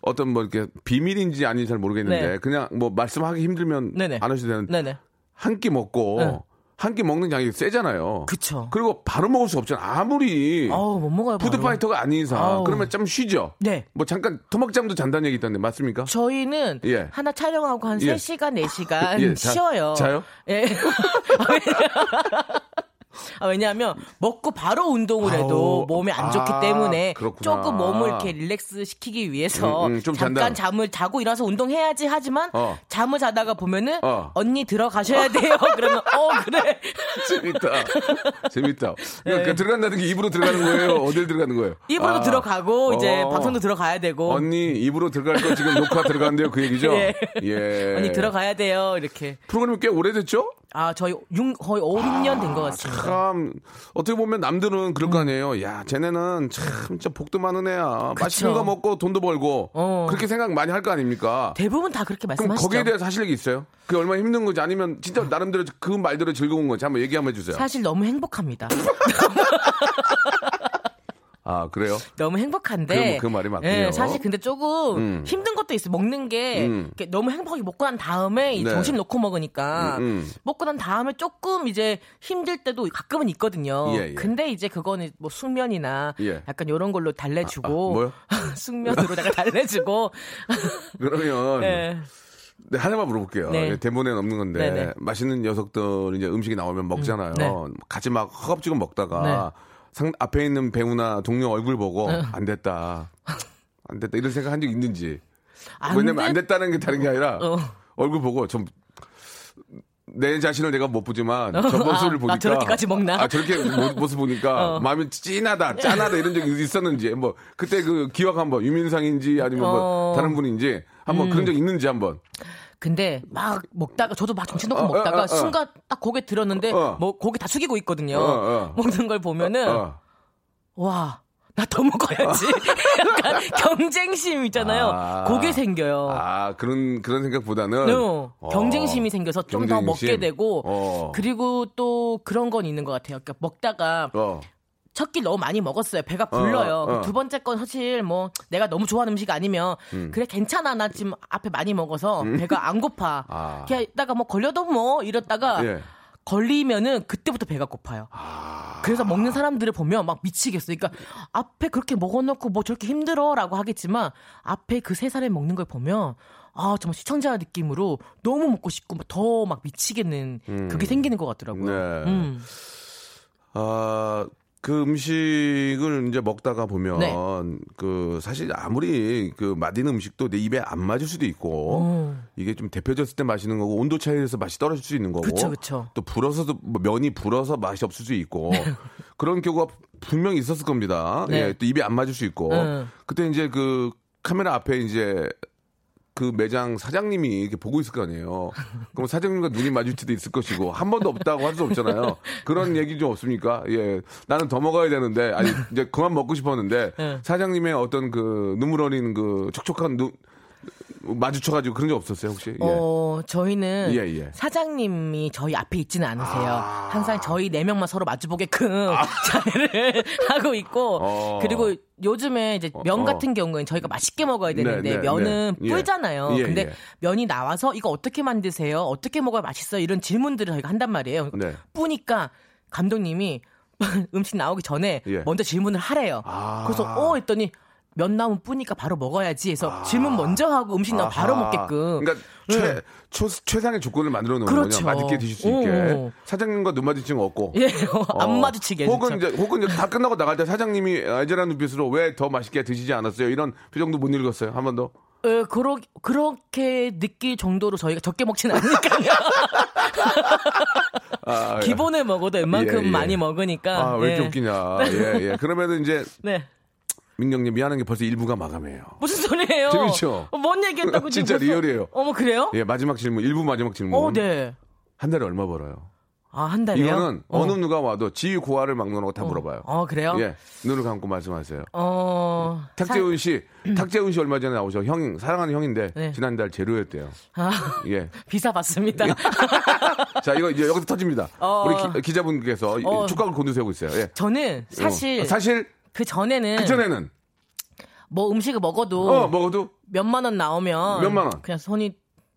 Speaker 1: 어떤 뭐 이렇게 비밀인지 아닌지 잘 모르겠는데
Speaker 2: 네.
Speaker 1: 그냥 뭐 말씀하기 힘들면
Speaker 2: 네네.
Speaker 1: 안 하셔도 되는
Speaker 2: 네네.
Speaker 1: 한끼 먹고
Speaker 2: 네.
Speaker 1: 한 끼 먹는 양이 세잖아요.
Speaker 2: 그쵸.
Speaker 1: 그리고 바로 먹을 수 없잖아. 아무리
Speaker 2: 아우 못 먹어요.
Speaker 1: 푸드파이터가 아닌 이상
Speaker 2: 아우.
Speaker 1: 그러면 좀 쉬죠.
Speaker 2: 네.
Speaker 1: 뭐 잠깐 토막잠도 잔다는 얘기 있던데 맞습니까?
Speaker 2: 저희는
Speaker 1: 예.
Speaker 2: 하나 촬영하고 한
Speaker 1: 예.
Speaker 2: 3시간, 4시간
Speaker 1: 예, 자-
Speaker 2: 쉬어요.
Speaker 1: 자요?
Speaker 2: 예. 아, 왜냐하면 먹고 바로 운동을 해도
Speaker 1: 아우,
Speaker 2: 몸에 안 좋기
Speaker 1: 아,
Speaker 2: 때문에
Speaker 1: 그렇구나.
Speaker 2: 조금 몸을 이렇게 릴렉스 시키기 위해서
Speaker 1: 음, 음, 좀
Speaker 2: 잠깐
Speaker 1: 잔다.
Speaker 2: 잠을 자고 일어나서 운동해야지 하지만
Speaker 1: 어.
Speaker 2: 잠을 자다가 보면은
Speaker 1: 어.
Speaker 2: 언니 들어가셔야 돼요. 그러면 어 그래.
Speaker 1: 재밌다. 재밌다.
Speaker 2: 네.
Speaker 1: 그러니까 들어간다는 게 입으로 들어가는 거예요? 어딜 들어가는 거예요?
Speaker 2: 입으로
Speaker 1: 아.
Speaker 2: 들어가고 이제
Speaker 1: 어.
Speaker 2: 방송도 들어가야 되고
Speaker 1: 언니 입으로 들어갈 거 지금 녹화 들어간대요 그 얘기죠?
Speaker 2: 예.
Speaker 1: 예.
Speaker 2: 언니 들어가야 돼요. 이렇게.
Speaker 1: 프로그램이 꽤 오래됐죠?
Speaker 2: 아 저희 6, 거의 5, 6년 된 것 같습니다.
Speaker 1: 참 어떻게 보면 남들은 그럴 거 아니에요. 야, 쟤네는 참 진짜 복도 많은 애야. 맛있는 거 먹고 돈도 벌고
Speaker 2: 어.
Speaker 1: 그렇게 생각 많이 할 거 아닙니까?
Speaker 2: 대부분 다 그렇게
Speaker 1: 그럼
Speaker 2: 말씀하시죠.
Speaker 1: 거기에 대해서 하실 얘기 있어요? 그게 얼마나 힘든 건지 아니면 진짜 나름대로 그 말대로 즐거운 건지 한번 얘기 한번 해주세요.
Speaker 2: 사실 너무 행복합니다.
Speaker 1: 아 그래요?
Speaker 2: 너무 행복한데.
Speaker 1: 그- 그 말이 맞군요.
Speaker 2: 예, 사실 근데 조금
Speaker 1: 음.
Speaker 2: 힘든 것도 있어요. 먹는 게
Speaker 1: 음.
Speaker 2: 너무 행복하게 먹고 난 다음에 이
Speaker 1: 네.
Speaker 2: 정신 놓고 먹으니까
Speaker 1: 음, 음.
Speaker 2: 먹고 난 다음에 조금 이제 힘들 때도 가끔은 있거든요.
Speaker 1: 예, 예.
Speaker 2: 근데 이제 그거는 뭐 숙면이나
Speaker 1: 예.
Speaker 2: 약간 이런 걸로 달래주고
Speaker 1: 아, 아, 뭐요?
Speaker 2: 숙면으로다가 달래주고
Speaker 1: 그러면
Speaker 2: 예.
Speaker 1: 네, 하나만 물어볼게요.
Speaker 2: 네.
Speaker 1: 예, 대본에는 없는 건데
Speaker 2: 네네.
Speaker 1: 맛있는 녀석들 이제 음식이 나오면 먹잖아요.
Speaker 2: 음, 네.
Speaker 1: 같이 막 허겁지겁 먹다가 상, 앞에 있는 배우나 동료 얼굴 보고
Speaker 2: 네.
Speaker 1: 안 됐다, 안 됐다 이런 생각 한 적 있는지.
Speaker 2: 안
Speaker 1: 왜냐면 안
Speaker 2: 됐-
Speaker 1: 됐다는 게 다른 게 아니라
Speaker 2: 어.
Speaker 1: 얼굴 보고 좀. 내 자신을 내가 못 보지만 저 모습을
Speaker 2: 아, 나
Speaker 1: 보니까
Speaker 2: 저렇게까지 먹나?
Speaker 1: 아 저렇게 모, 모습 보니까
Speaker 2: 어.
Speaker 1: 마음이 찐하다 짠하다 이런 적이 있었는지 뭐 그때 그 기억 한번 유민상인지 아니면 뭐
Speaker 2: 어.
Speaker 1: 다른 분인지 한번
Speaker 2: 음.
Speaker 1: 그런 적 있는지 한번
Speaker 2: 근데 막 먹다가 저도 막 정신 놓고
Speaker 1: 어,
Speaker 2: 먹다가
Speaker 1: 어, 어, 어.
Speaker 2: 순간 딱 고개 들었는데
Speaker 1: 어.
Speaker 2: 뭐 고개 다 숙이고 있거든요.
Speaker 1: 어, 어.
Speaker 2: 먹는 걸 보면은
Speaker 1: 어.
Speaker 2: 와. 나 더 먹어야지. 약간 경쟁심 있잖아요.
Speaker 1: 아.
Speaker 2: 그게 생겨요.
Speaker 1: 아 그런 그런 생각보다는
Speaker 2: 어,
Speaker 1: 어.
Speaker 2: 경쟁심이 생겨서 좀 더. 먹게 되고
Speaker 1: 어.
Speaker 2: 그리고 또 그런 건 있는 것 같아요. 그러니까 먹다가
Speaker 1: 어.
Speaker 2: 첫 끼 너무 많이 먹었어요. 배가 불러요.
Speaker 1: 어, 어.
Speaker 2: 두 번째 건 사실 뭐 내가 너무 좋아하는 음식 아니면 그래 괜찮아 나 지금 앞에 많이 먹어서 배가 안 고파.
Speaker 1: 음. 아.
Speaker 2: 그냥 이따가 뭐 걸려도 뭐 이랬다가
Speaker 1: 예.
Speaker 2: 걸리면은 그때부터 배가 고파요.
Speaker 1: 아.
Speaker 2: 그래서 먹는 사람들을 보면 막 미치겠어요. 그러니까 앞에 그렇게 먹어놓고 뭐 저렇게 힘들어라고 하겠지만 앞에 그세 사람이 먹는 걸 보면 아 정말 시청자 느낌으로 너무 먹고 싶고 더 막 미치겠는 그게 생기는 것 같더라고요.
Speaker 1: 네.
Speaker 2: 음.
Speaker 1: 아, 그 음식을 이제 먹다가 보면
Speaker 2: 네.
Speaker 1: 그 사실 아무리 그 맛있는 음식도 내 입에 안 맞을 수도 있고
Speaker 2: 음.
Speaker 1: 이게 좀 데펴졌을 때 맛있는 거고 온도 차이에서 맛이 떨어질 수 있는 거고
Speaker 2: 그쵸, 그쵸.
Speaker 1: 또 불어서도 뭐 면이 불어서 맛이 없을 수 있고 그런 경우가 분명히 있었을 겁니다.
Speaker 2: 네.
Speaker 1: 예, 또 입에 안 맞을 수 있고
Speaker 2: 음.
Speaker 1: 그때 이제 그 카메라 앞에 이제 그 매장 사장님이 이렇게 보고 있을 거 아니에요. 그럼 사장님과 눈이 마주칠 때도 있을 것이고 한 번도 없다고 할 수 없잖아요. 그런 얘기 좀 없습니까? 예, 나는 더 먹어야 되는데 아니 이제 그만 먹고 싶었는데
Speaker 2: 네.
Speaker 1: 사장님의 어떤 그 눈물 어린 그 촉촉한 눈 마주쳐가지고 그런 적 없었어요 혹시? 예.
Speaker 2: 어, 저희는
Speaker 1: 예, 예.
Speaker 2: 사장님이 저희 앞에 있지는 않으세요.
Speaker 1: 아.
Speaker 2: 항상 저희 네 명만 서로 마주보게끔 자리를 하고 있고
Speaker 1: 어.
Speaker 2: 그리고 요즘에 이제 면
Speaker 1: 어.
Speaker 2: 같은 경우는 저희가 맛있게 먹어야 되는데
Speaker 1: 네, 네,
Speaker 2: 면은
Speaker 1: 네. 예.
Speaker 2: 불잖아요.
Speaker 1: 예,
Speaker 2: 근데
Speaker 1: 예.
Speaker 2: 면이 나와서 이거 어떻게 만드세요? 어떻게 먹어야 맛있어요? 이런 질문들을 저희가 한단 말이에요.
Speaker 1: 네.
Speaker 2: 뿌니까 감독님이 음식 나오기 전에
Speaker 1: 예.
Speaker 2: 먼저 질문을 하래요.
Speaker 1: 아.
Speaker 2: 그래서 어 했더니 면 나오면 뿌니까 바로 먹어야지 해서 질문 먼저 하고 음식 나오면 바로. 먹게끔.
Speaker 1: 그러니까 최, 초, 최상의 조건을 만들어 놓은
Speaker 2: 그렇죠.
Speaker 1: 거냐. 맛있게 드실 수 있게.
Speaker 2: 오.
Speaker 1: 사장님과 눈거 없고.
Speaker 2: 예, 안
Speaker 1: 어.
Speaker 2: 마주치게.
Speaker 1: 혹은
Speaker 2: 진짜.
Speaker 1: 이제 혹은 이제 다 끝나고 나갈 때 사장님이 애절한 눈빛으로 왜 더 맛있게 드시지 않았어요? 이런 표정도 못 읽었어요. 한 번 더.
Speaker 2: 예, 그러, 그렇게 느낄 정도로 저희가 적게 먹지는 않으니까요.
Speaker 1: 아, 예.
Speaker 2: 기본을 먹어도 웬만큼
Speaker 1: 예, 예.
Speaker 2: 많이 먹으니까.
Speaker 1: 아, 왜 이렇게
Speaker 2: 예.
Speaker 1: 웃기냐. 예, 예. 그러면은 이제
Speaker 2: 네.
Speaker 1: 민경님 미안한 게 벌써 일부가 마감이에요.
Speaker 2: 무슨 소리예요?
Speaker 1: 재밌죠?
Speaker 2: 어, 뭔 얘기했다고
Speaker 1: 진짜
Speaker 2: 벌써-
Speaker 1: real이에요.
Speaker 2: 어머, 그래요?
Speaker 1: 예, 마지막 질문. 일부 마지막 질문.
Speaker 2: 어, 네.
Speaker 1: 한 달에 얼마 벌어요?
Speaker 2: 아, 한 달이요?
Speaker 1: 이거는
Speaker 2: 어.
Speaker 1: 어. 느 누가 와도 지위 고하를 막론하고 다 물어봐요.
Speaker 2: 어, 그래요?
Speaker 1: 예. 눈을 감고 말씀하세요.
Speaker 2: 어.
Speaker 1: 탁재훈 씨, 탁재훈 씨 얼마 전에 나오셔. 형, 사랑하는 형인데
Speaker 2: 네.
Speaker 1: 지난달 제로였대요.
Speaker 2: 아,
Speaker 1: 예.
Speaker 2: 비사 받습니다.
Speaker 1: 자, 이거 이제 여기서 터집니다.
Speaker 2: 어.
Speaker 1: 우리 기, 자분께서
Speaker 2: 어.
Speaker 1: 축각을 곤두세우고 있어요. 예.
Speaker 2: 저는 사실
Speaker 1: 어. 사실
Speaker 2: 그 전에는
Speaker 1: 그 전에는
Speaker 2: 뭐 음식을 먹어도
Speaker 1: 어 먹어도
Speaker 2: 몇만 원 나오면
Speaker 1: 몇만 원?
Speaker 2: 그냥 손이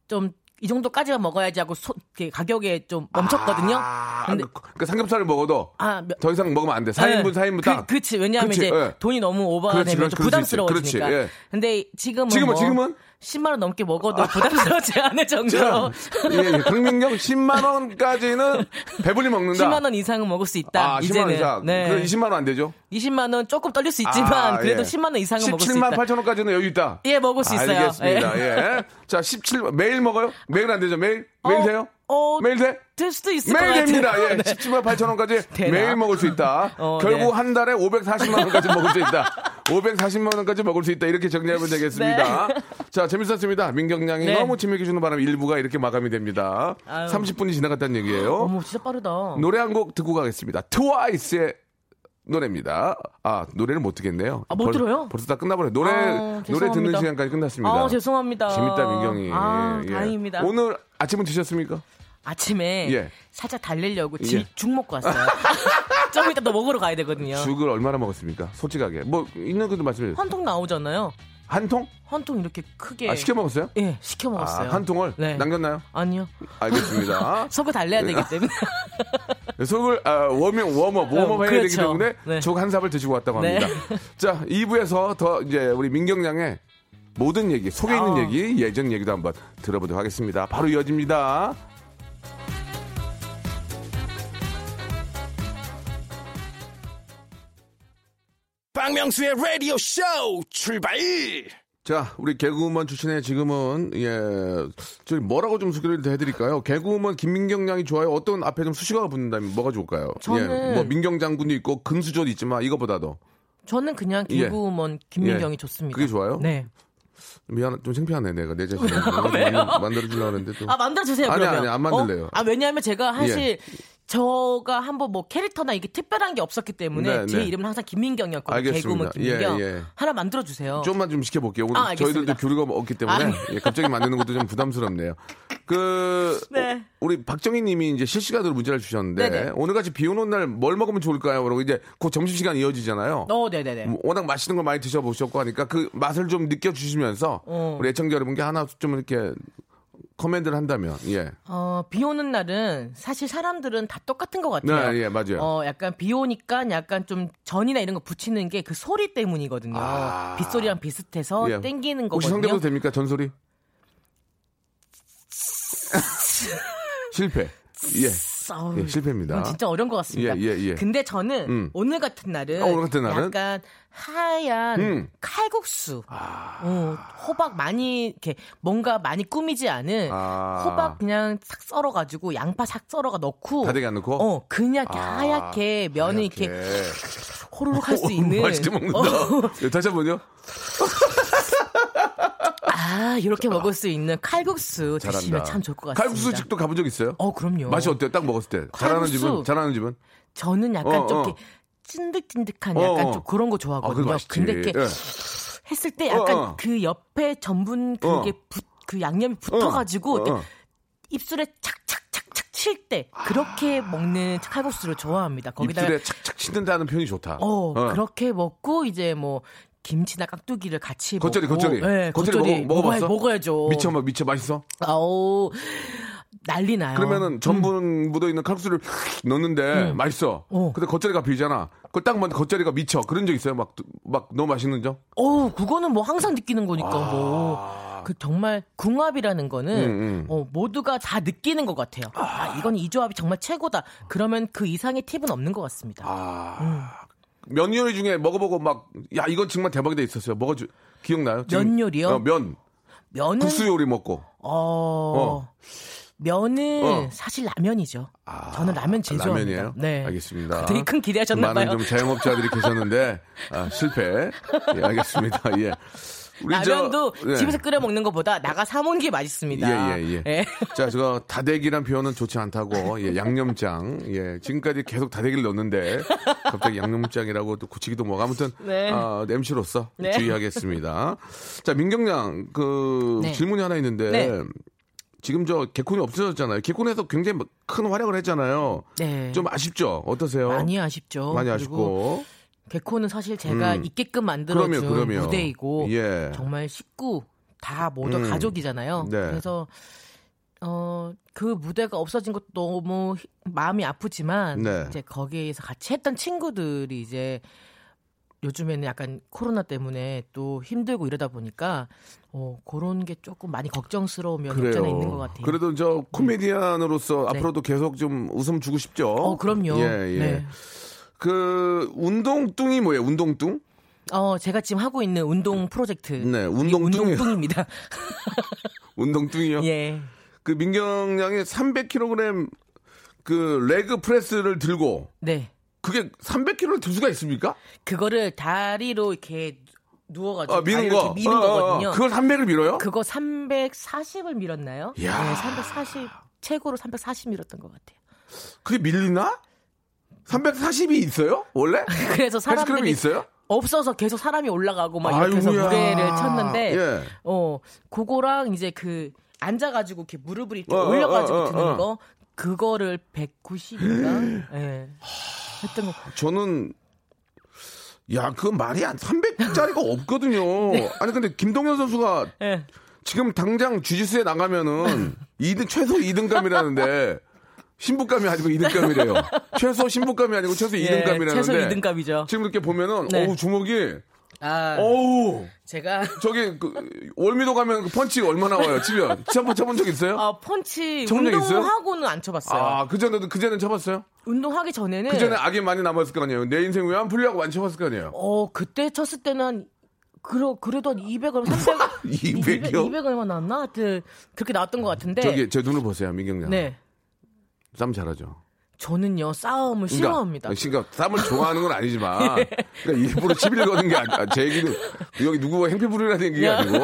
Speaker 2: 좀 이 정도까지만 먹어야지 하고 소, 가격에 좀 멈췄거든요.
Speaker 1: 아,
Speaker 2: 근데
Speaker 1: 그, 그 삼겹살을 먹어도
Speaker 2: 아, 몇-
Speaker 1: 더 이상 먹으면 안 돼. 4인분,
Speaker 2: 네.
Speaker 1: 4인분 딱.
Speaker 2: 그, 그치. 왜냐하면
Speaker 1: 그치,
Speaker 2: 이제
Speaker 1: 예.
Speaker 2: 돈이 너무 오버가 되면 좀. 부담스러워지니까.
Speaker 1: 그렇지, 예.
Speaker 2: 근데 지금은
Speaker 1: 지금은,
Speaker 2: 뭐
Speaker 1: 지금은?
Speaker 2: 10만 원 넘게 먹어도 부담스럽지 않을 정도로
Speaker 1: 예, 예. 강민경 10만 원까지는 배불리 먹는다.
Speaker 2: 10만 원 이상은 먹을 수 있다.
Speaker 1: 아, 10만
Speaker 2: 이제는
Speaker 1: 원 이상.
Speaker 2: 네.
Speaker 1: 그 20만 원 안 되죠?
Speaker 2: 20만 원 조금 떨릴 수 있지만
Speaker 1: 아,
Speaker 2: 그래도
Speaker 1: 예.
Speaker 2: 10만 원 이상은 먹을 수 있다.
Speaker 1: 17만 8천 원까지는 여유 있다.
Speaker 2: 예, 먹을 수 있어요.
Speaker 1: 알겠습니다. 예. 자, 17 매일 먹어요? 매일 안 되죠? 매일 매일
Speaker 2: 어,
Speaker 1: 돼요?
Speaker 2: 어,
Speaker 1: 매일 돼?
Speaker 2: 될 수도 있을 것
Speaker 1: 매일
Speaker 2: 같아요.
Speaker 1: 됩니다. 예.
Speaker 2: 네.
Speaker 1: 17만 8천 원까지? 매일 먹을 수 있다.
Speaker 2: 어,
Speaker 1: 결국
Speaker 2: 네.
Speaker 1: 한 달에 540만 원까지 먹을 수 있다. 540만 원까지 먹을 수 있다. 이렇게 정리하면 되겠습니다. 자, 재밌었습니다. 민경양이
Speaker 2: 네.
Speaker 1: 너무 재미있게 주는 바람에 1부가 이렇게 마감이 됩니다.
Speaker 2: 아유.
Speaker 1: 30분이 지나갔다는 얘기예요.
Speaker 2: 어머, 진짜 빠르다.
Speaker 1: 노래 한 곡 듣고 가겠습니다. 트와이스의 노래입니다. 아, 노래를 못 듣겠네요.
Speaker 2: 아, 못
Speaker 1: 벌-
Speaker 2: 들어요?
Speaker 1: 벌써 다 끝나버려요. 노래,
Speaker 2: 아,
Speaker 1: 노래 듣는. 시간까지 끝났습니다.
Speaker 2: 아, 죄송합니다.
Speaker 1: 재밌다, 민경이.
Speaker 2: 아,
Speaker 1: 예.
Speaker 2: 다행입니다.
Speaker 1: 오늘 아침은 드셨습니까?
Speaker 2: 아침에
Speaker 1: 예.
Speaker 2: 살짝 달래려고 지-
Speaker 1: 예.
Speaker 2: 죽 먹고 왔어요. 좀 이따 또 먹으러 가야 되거든요.
Speaker 1: 죽을 얼마나 먹었습니까? 솔직하게. 뭐, 있는 것도 말씀해 주세요.
Speaker 2: 한 통 나오잖아요.
Speaker 1: 한 통?
Speaker 2: 한 통 이렇게 크게.
Speaker 1: 아, 시켜 먹었어요?
Speaker 2: 예, 시켜 먹었어요.
Speaker 1: 아, 한 통을?
Speaker 2: 네.
Speaker 1: 남겼나요?
Speaker 2: 아니요.
Speaker 1: 알겠습니다.
Speaker 2: 속을 달래야 되기 때문에.
Speaker 1: 속을 아, 워밍 웜업 웜업 해야 되기
Speaker 2: 그렇죠.
Speaker 1: 때문에
Speaker 2: 네.
Speaker 1: 족한 삽을 드시고 왔다고
Speaker 2: 네.
Speaker 1: 합니다. 자 2부에서 더 이제 우리 민경양의 모든 얘기 속에 있는
Speaker 2: 어.
Speaker 1: 얘기 예전 얘기도 한번 들어보도록 하겠습니다. 바로 이어집니다.
Speaker 3: 박명수의 라디오 쇼 출발!
Speaker 1: 자 우리 개그우먼 출신의 지금은 예 저기 뭐라고 좀 소개를 해드릴까요? 개그우먼 김민경 양이 좋아요. 어떤 앞에 좀 수식어가 붙는다면 뭐가 좋을까요?
Speaker 2: 저는-
Speaker 1: 예, 뭐 민경 장군도 있고 금수저도 있지만 이거보다도
Speaker 2: 저는 그냥
Speaker 1: 예.
Speaker 2: 개그우먼 김민경이
Speaker 1: 예.
Speaker 2: 좋습니다.
Speaker 1: 그게 좋아요?
Speaker 2: 네.
Speaker 1: 미안 좀 창피하네 내가 내 자신을
Speaker 2: 왜요?
Speaker 1: 만들어 주려고 하는데 또
Speaker 2: 아 만들어 주세요.
Speaker 1: 아니,
Speaker 2: 그러면.
Speaker 1: 아니, 안 만들래요.
Speaker 2: 어? 아 왜냐하면 제가 사실 저가 한번 뭐 캐릭터나 이게 특별한 게 없었기 때문에
Speaker 1: 네,
Speaker 2: 제
Speaker 1: 네.
Speaker 2: 이름은 항상 김민경이었거든요.
Speaker 1: 알겠습니다.
Speaker 2: 개그우먼 김민경.
Speaker 1: 예, 예.
Speaker 2: 하나 만들어 주세요.
Speaker 1: 좀만 좀 시켜볼게요. 오늘
Speaker 2: 아.
Speaker 1: 저희들도 교류가 없기 때문에
Speaker 2: 아.
Speaker 1: 예, 갑자기 만드는 것도 좀 부담스럽네요. 그
Speaker 2: 네.
Speaker 1: 어, 우리 박정희님이 이제 실시간으로 문자를 주셨는데
Speaker 2: 네네.
Speaker 1: 오늘 같이 비 오는 날 뭘 먹으면 좋을까요? 그러고 이제 곧 점심 시간 이어지잖아요.
Speaker 2: 어, 네네네.
Speaker 1: 뭐 워낙 맛있는 거 많이 드셔보셨고 하니까 그 맛을 좀 느껴주시면서
Speaker 2: 어.
Speaker 1: 우리 애청자 여러분께 하나 좀 이렇게 커맨드를 한다면 예.
Speaker 2: 어, 비 오는 날은 사실 사람들은 다 똑같은 것 같아요.
Speaker 1: 네, 예, 맞아요.
Speaker 2: 어, 약간 비 오니까 약간 좀 전이나 이런 거 붙이는 게 그 소리 때문이거든요.
Speaker 1: 아.
Speaker 2: 빗소리랑 비슷해서
Speaker 1: 예.
Speaker 2: 땡기는
Speaker 1: 혹시
Speaker 2: 거거든요.
Speaker 1: 성대모사 됩니까? 전소리? 실패. 예.
Speaker 2: 어우,
Speaker 1: 예, 실패입니다.
Speaker 2: 진짜 어려운 것 같습니다.
Speaker 1: 예, 예, 예.
Speaker 2: 근데 저는
Speaker 1: 음.
Speaker 2: 오늘 같은 날은,
Speaker 1: 어, 오늘 같은 날은?
Speaker 2: 약간 하얀
Speaker 1: 음.
Speaker 2: 칼국수,
Speaker 1: 아.
Speaker 2: 어, 호박 많이 이렇게 뭔가 많이 꾸미지 않은
Speaker 1: 아.
Speaker 2: 호박 그냥 싹 썰어가지고 양파 싹 썰어가 넣고,
Speaker 1: 다대기 안 넣고?
Speaker 2: 어 그냥 이렇게
Speaker 1: 아,
Speaker 2: 하얗게 면을 이렇게
Speaker 1: 하얗게.
Speaker 2: 호로록 할수
Speaker 1: 오,
Speaker 2: 있는.
Speaker 1: 맛있게 먹는다.
Speaker 2: 어,
Speaker 1: 예, 다시 한 번요.
Speaker 2: 아 이렇게 먹을 수 있는 칼국수
Speaker 1: 잘한다.
Speaker 2: 드시면 참 좋을 것 같습니다.
Speaker 1: 칼국수 집도 가본 적 있어요?
Speaker 2: 어 그럼요.
Speaker 1: 맛이 어때요? 딱 먹었을 때. 잘하는
Speaker 2: 칼국수.
Speaker 1: 집은? 잘하는 집은?
Speaker 2: 저는 약간
Speaker 1: 어,
Speaker 2: 좀
Speaker 1: 어.
Speaker 2: 이렇게 찐득찐득한
Speaker 1: 어,
Speaker 2: 약간
Speaker 1: 어.
Speaker 2: 좀 그런 거
Speaker 1: 아,
Speaker 2: 좋아하거든요.
Speaker 1: 맛있지.
Speaker 2: 근데 이렇게
Speaker 1: 예.
Speaker 2: 했을 때 약간
Speaker 1: 어, 어.
Speaker 2: 그 옆에 전분 그게
Speaker 1: 어.
Speaker 2: 붙, 그 양념이 붙어가지고
Speaker 1: 어, 어.
Speaker 2: 입술에 착착착착 칠 때 그렇게 먹는 칼국수를 좋아합니다. 거기다가
Speaker 1: 입술에 착착 치는다는 표현이 좋다.
Speaker 2: 어,
Speaker 1: 어.
Speaker 2: 그렇게 먹고 이제 뭐 김치나 깍두기를 같이
Speaker 1: 겉절이,
Speaker 2: 먹고
Speaker 1: 겉절이.
Speaker 2: 네,
Speaker 1: 겉절이
Speaker 2: 겉절이
Speaker 1: 먹어- 먹어봤어?
Speaker 2: 먹어야- 먹어야죠.
Speaker 1: 미쳐, 막 미쳐 맛있어?
Speaker 2: 아우 난리 나요.
Speaker 1: 그러면은 전분 묻어 있는 칼국수를 넣는데 맛있어.
Speaker 2: 어.
Speaker 1: 근데 겉절이가 비잖아. 그걸 딱 먹는데 겉절이가 미쳐. 그런 적 있어요? 막, 막 너무 맛있는 점?
Speaker 2: 어, 그거는 뭐 항상 느끼는 거니까 뭐. 그 정말 궁합이라는 거는
Speaker 1: 아. 음, 음.
Speaker 2: 어, 모두가 다 느끼는 것 같아요. 아, 이건 이 조합이 정말 최고다. 그러면 그 이상의 팁은 없는 것 같습니다.
Speaker 1: 아. 면 요리 중에 먹어보고 막, 야, 이건 정말 대박이다 있었어요. 먹어주, 기억나요?
Speaker 2: 면 요리요?
Speaker 1: 어, 면.
Speaker 2: 면은
Speaker 1: 국수 요리 먹고.
Speaker 2: 어, 면은
Speaker 1: 어.
Speaker 2: 사실 라면이죠.
Speaker 1: 아,
Speaker 2: 저는 라면 제일 좋아합니다.
Speaker 1: 라면이에요?
Speaker 2: 네.
Speaker 1: 알겠습니다.
Speaker 2: 되게 큰 기대하셨나
Speaker 1: 많은. 좀 자영업자들이 계셨는데 아, 실패. 예, 알겠습니다. 예. 우리 저-
Speaker 2: 라면도
Speaker 1: 예.
Speaker 2: 집에서 끓여 먹는 것보다 나가 사 먹는 게 맛있습니다.
Speaker 1: 예, 예, 예. 자, 저거 다대기란 표현은 좋지 않다고. 예, 양념장. 예, 지금까지 계속 다대기를 넣는데 갑자기 양념장이라고 또 굳히기도 뭐고 아무튼
Speaker 2: 네.
Speaker 1: 아, MC로서
Speaker 2: 네.
Speaker 1: 주의하겠습니다. 자, 민경양 그
Speaker 2: 네.
Speaker 1: 질문이 하나 있는데
Speaker 2: 네.
Speaker 1: 지금 저 개콘이 없어졌잖아요. 개콘에서 굉장히 큰 활약을 했잖아요.
Speaker 2: 네.
Speaker 1: 좀 아쉽죠? 어떠세요?
Speaker 2: 많이 아쉽죠.
Speaker 1: 많이 아쉽고.
Speaker 2: 개코는 사실 제가
Speaker 1: 음.
Speaker 2: 있게끔 만들어준
Speaker 1: 그럼요, 그럼요.
Speaker 2: 무대이고
Speaker 1: 예.
Speaker 2: 정말 식구 다 모두
Speaker 1: 음.
Speaker 2: 가족이잖아요.
Speaker 1: 네.
Speaker 2: 그래서 어, 그 무대가 없어진 것도 너무 히- 마음이 아프지만
Speaker 1: 네.
Speaker 2: 이제 거기에서 같이 했던 친구들이 이제 요즘에는 약간 코로나 때문에 또 힘들고 이러다 보니까 어, 그런 게 조금 많이 걱정스러운 면이 없잖아 있는 것 같아요.
Speaker 1: 그래도 저 코미디언으로서
Speaker 2: 네.
Speaker 1: 앞으로도 계속 좀 웃음 주고 싶죠.
Speaker 2: 어, 그럼요.
Speaker 1: 예, 예.
Speaker 2: 네.
Speaker 1: 그 운동뚱이 뭐예요? 운동뚱?
Speaker 2: 어, 제가 지금 하고 있는 운동 프로젝트.
Speaker 1: 네.
Speaker 2: 운동뚱입니다.
Speaker 1: 운동뚱이요?
Speaker 2: 예.
Speaker 1: 그 민경 양이 300kg 그 레그 프레스를 들고
Speaker 2: 네.
Speaker 1: 그게 300kg를 들 수가 있습니까?
Speaker 2: 그거를 다리로 이렇게 누워가지고
Speaker 1: 아, 미는 거.
Speaker 2: 미는
Speaker 1: 어, 어, 어.
Speaker 2: 거거든요.
Speaker 1: 그걸 300을 밀어요?
Speaker 2: 그거 340을 밀었나요?
Speaker 1: 이야.
Speaker 2: 네, 340 최고로 340 밀었던 것 같아요.
Speaker 1: 그게 밀리나? 340이 있어요? 원래?
Speaker 2: 그래서 사람들이
Speaker 1: 있어요?
Speaker 2: 없어서 계속 사람이 올라가고 막 이렇게 해서
Speaker 1: 아이고야.
Speaker 2: 무례를 쳤는데
Speaker 1: 예.
Speaker 2: 어 그거랑 이제 그 앉아가지고 이렇게 무릎을 이렇게
Speaker 1: 어, 어,
Speaker 2: 올려가지고
Speaker 1: 어, 어,
Speaker 2: 드는
Speaker 1: 어.
Speaker 2: 거 그거를 190인가 예 했던 거
Speaker 1: 저는 야, 그 말이 안 300짜리가 없거든요. 아니 근데 김동현 선수가
Speaker 2: 예.
Speaker 1: 지금 당장 주짓수에 나가면은 2등 최소 2등감이라는데 신부감이 아니고 2등감이래요. 최소 신부감이 아니고 최소 2등감이라는데
Speaker 2: 예, 최소 2등감이죠.
Speaker 1: 지금 이렇게 보면은
Speaker 2: 네.
Speaker 1: 어우 주먹이
Speaker 2: 아
Speaker 1: 어우
Speaker 2: 제가
Speaker 1: 저기 그 월미도 가면 그 펀치 얼마 나 와요? 치면 한번 쳐본 적 있어요?
Speaker 2: 아 펀치? 운동하고는 안 쳐봤어요.
Speaker 1: 아, 그 전에도 그 전에 쳐봤어요?
Speaker 2: 운동하기 전에는
Speaker 1: 그 전에 악이 많이 남았을 거 아니에요. 내 인생 왜 안 풀리라고 많이 쳐봤을 거 아니에요.
Speaker 2: 어 그때 쳤을 때는 한 그러, 그래도 한 200원, 300,
Speaker 1: 200 이요?
Speaker 2: 200 얼마 나왔나? 하여튼 그렇게 나왔던 것 같은데.
Speaker 1: 저기 제 눈을 보세요, 민경양.
Speaker 2: 네.
Speaker 1: 싸움 잘하죠.
Speaker 2: 저는요, 싸움을 싫어합니다.
Speaker 1: 그러니까 싸움을 좋아하는 건 아니지만, 그러니까 일부러 시비를 거는 게 아니, 제 얘기는 여기 누구가 행패 부리라는 게 아니고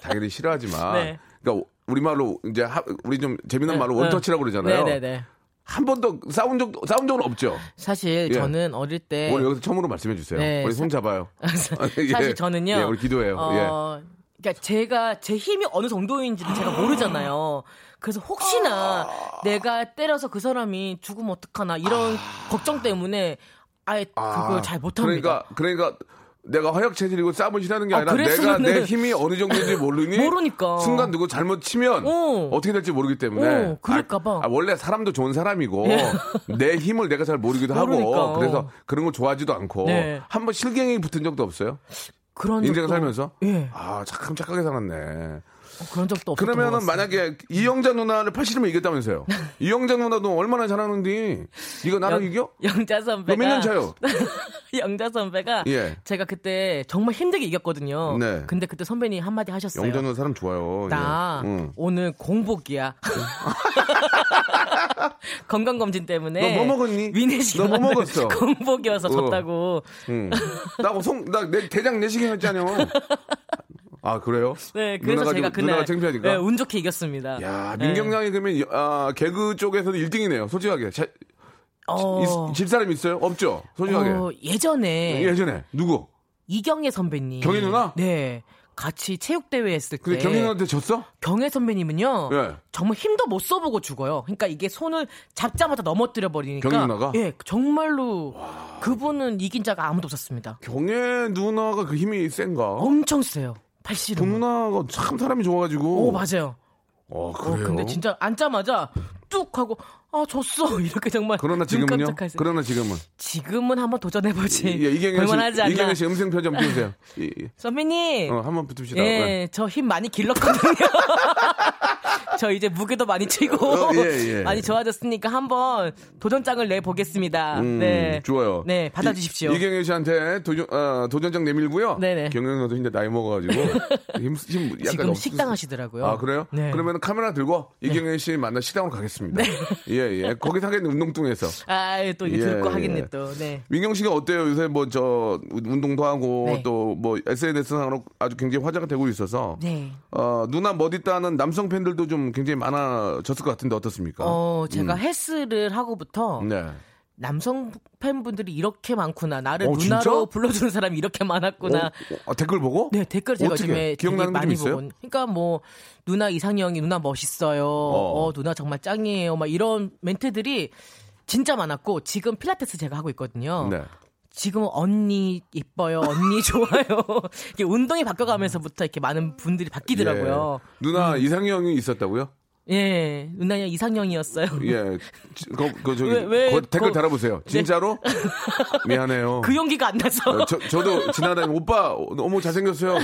Speaker 1: 당연히 싫어하지만,
Speaker 2: 네.
Speaker 1: 그러니까 우리 말로 이제 하- 우리 좀 재미난
Speaker 2: 네,
Speaker 1: 말로
Speaker 2: 네.
Speaker 1: 원터치라고 그러잖아요.
Speaker 2: 네네네.
Speaker 1: 한 번도 싸운 적 싸운 적은 없죠.
Speaker 2: 사실
Speaker 1: 예.
Speaker 2: 저는 어릴 때.
Speaker 1: 오늘 여기서 처음으로 말씀해 주세요.
Speaker 2: 네,
Speaker 1: 우리 손
Speaker 2: 사-
Speaker 1: 잡아요.
Speaker 2: 사실
Speaker 1: 예.
Speaker 2: 저는요.
Speaker 1: 예, 우리 기도해요.
Speaker 2: 어, 그러니까 제가 제 힘이 어느 정도인지를 제가 모르잖아요. 그래서 혹시나 내가 때려서 그 사람이 죽으면 어떡하나 이런 걱정 때문에 아예 그걸 잘 못합니다.
Speaker 1: 그러니까 그러니까 내가 허약 체질이고 싸움을 싫어하는 게
Speaker 2: 아,
Speaker 1: 아니라 내가 내 힘이 어느 정도인지 모르니
Speaker 2: 모르니까.
Speaker 1: 순간 누구 잘못 치면
Speaker 2: 어.
Speaker 1: 어. 떻게 될지 모르기 때문에
Speaker 2: 어, 그럴까봐.
Speaker 1: 아, 아, 원래 사람도 좋은 사람이고 내 힘을 내가 잘 모르기도
Speaker 2: 모르니까.
Speaker 1: 하고 그래서 그런 거 좋아하지도 않고
Speaker 2: 네.
Speaker 1: 한번 실갱이 붙은 적도 없어요.
Speaker 2: 그런
Speaker 1: 인생 살면서
Speaker 2: 예.
Speaker 1: 아참 착하게 살았네.
Speaker 2: 어, 그런 적도 것
Speaker 1: 그러면은. 만약에 이영자 누나를 팔씨름에 이겼다면서요? 이영자 누나도 얼마나 잘하는데 이거 나랑 이겨?
Speaker 2: 영자 선배가
Speaker 1: 너몇년 차요?
Speaker 2: 영자 선배가
Speaker 1: 예.
Speaker 2: 제가 그때 정말 힘들게 이겼거든요.
Speaker 1: 네.
Speaker 2: 근데 그때 선배님 한마디 하셨어요.
Speaker 1: 영자 누나 사람 좋아요.
Speaker 2: 나
Speaker 1: 예. 응.
Speaker 2: 오늘 공복이야. 건강 검진 때문에.
Speaker 1: 너 뭐 먹었니?
Speaker 2: 위내시
Speaker 1: 너뭐 먹었어?
Speaker 2: 공복이어서
Speaker 1: 어.
Speaker 2: 졌다고.
Speaker 1: 응. 나하고 송, 나, 내 대장 내시경 했잖아요. 아, 그래요?
Speaker 2: 네, 그래서 제가
Speaker 1: 좀-
Speaker 2: 그날
Speaker 1: 누나가 창피하니까?
Speaker 2: 네, 운 좋게 이겼습니다.
Speaker 1: 야,
Speaker 2: 네.
Speaker 1: 민경양이 그러면, 아, 개그 쪽에서도 1등이네요. 솔직하게. 자,
Speaker 2: 어,
Speaker 1: 이- 질 사람 있어요? 없죠? 솔직하게.
Speaker 2: 어, 예전에
Speaker 1: 예전에. 누구?
Speaker 2: 이경애 선배님.
Speaker 1: 경혜 누나?
Speaker 2: 네. 같이 체육대회 했을 때.
Speaker 1: 근데 경희 누나한테 졌어?
Speaker 2: 경혜 선배님은요.
Speaker 1: 예.
Speaker 2: 정말 힘도 못 써보고 죽어요. 그러니까 이게 손을 잡자마자 넘어뜨려 버리니까.
Speaker 1: 경희 누나가?
Speaker 2: 예, 정말로 그분은 이긴 자가 아무도 없었습니다.
Speaker 1: 경혜 누나가 그 힘이 센가?
Speaker 2: 엄청 세요.
Speaker 1: 그
Speaker 2: 팔씨름.
Speaker 1: 누나가 참 사람이 좋아가지고.
Speaker 2: 오 맞아요.
Speaker 1: 어,
Speaker 2: 어,
Speaker 1: 그래요?
Speaker 2: 근데 진짜 앉자마자 뚝 하고 아 졌어 이렇게 정말
Speaker 1: 그러나
Speaker 2: 눈
Speaker 1: 지금은요? 그러나 지금은.
Speaker 2: 지금은 한번 도전해보지.
Speaker 1: 예,
Speaker 2: 볼만하지
Speaker 1: 씨, 씨 음성 표정 띄우세요. 이- 이-
Speaker 2: 선배님.
Speaker 1: 어, 한번 붙읍시다.
Speaker 2: 예,
Speaker 1: 네.
Speaker 2: 저힘 많이 길렀거든요. 저 이제 무게도 많이 치고
Speaker 1: 어, 예, 예.
Speaker 2: 많이 좋아졌으니까 한번 도전장을 내 보겠습니다.
Speaker 1: 음,
Speaker 2: 네,
Speaker 1: 좋아요.
Speaker 2: 네, 받아주십시오.
Speaker 1: 이, 이경혜 씨한테 도전, 어, 도전장 내밀고요.
Speaker 2: 네네.
Speaker 1: 경영 선수 이제 나이 먹어가지고 힘, 힘 약간
Speaker 2: 지금
Speaker 1: 없-
Speaker 2: 식당 하시더라고요.
Speaker 1: 아 그래요?
Speaker 2: 네.
Speaker 1: 그러면 카메라 들고 이경혜 씨 만나 식당으로 가겠습니다. 예, 예. 거기서 하겠네 운동뚱에서.
Speaker 2: 아, 또 이거
Speaker 1: 예, 예.
Speaker 2: 하겠네 또. 네.
Speaker 1: 민경 씨가 어때요? 요새 뭐 저 운동도 하고
Speaker 2: 네.
Speaker 1: 또뭐 SNS상으로 아주 굉장히 화제가 되고 있어서
Speaker 2: 네.
Speaker 1: 어, 누나 멋있다는 남성 팬들도 좀 굉장히 많아졌을 것 같은데 어떻습니까?
Speaker 2: 어, 제가 헬스를 하고부터
Speaker 1: 음. 네.
Speaker 2: 남성 팬분들이 이렇게 많구나. 나를
Speaker 1: 어,
Speaker 2: 누나로
Speaker 1: 진짜?
Speaker 2: 불러주는 사람이 이렇게 많았구나.
Speaker 1: 어, 어, 댓글 보고?
Speaker 2: 네, 댓글 제가? 요즘에 되게
Speaker 1: 기억나는 게
Speaker 2: 많이? 보고. 그러니까 뭐 누나 이상형이 누나 멋있어요. 어. 누나 정말 짱이에요. 막 이런 멘트들이 진짜 많았고 지금 필라테스 제가 하고 있거든요.
Speaker 1: 네.
Speaker 2: 지금 언니 이뻐요. 언니 좋아요. 이게 운동이 바뀌어가면서부터 이렇게 많은 분들이 바뀌더라고요. 음.
Speaker 1: 예. 누나 이상형이 있었다고요?
Speaker 2: 예, 은하야 이상형이었어요.
Speaker 1: 예. 그, 그 저기
Speaker 2: 왜- 왜
Speaker 1: 거- 댓글
Speaker 2: 거-
Speaker 1: 달아보세요. 진짜로? 미안해요.
Speaker 2: 그 용기가 안 나서.
Speaker 1: 어, 저, 저도 지나다니면 오빠 너무 잘생겼어요.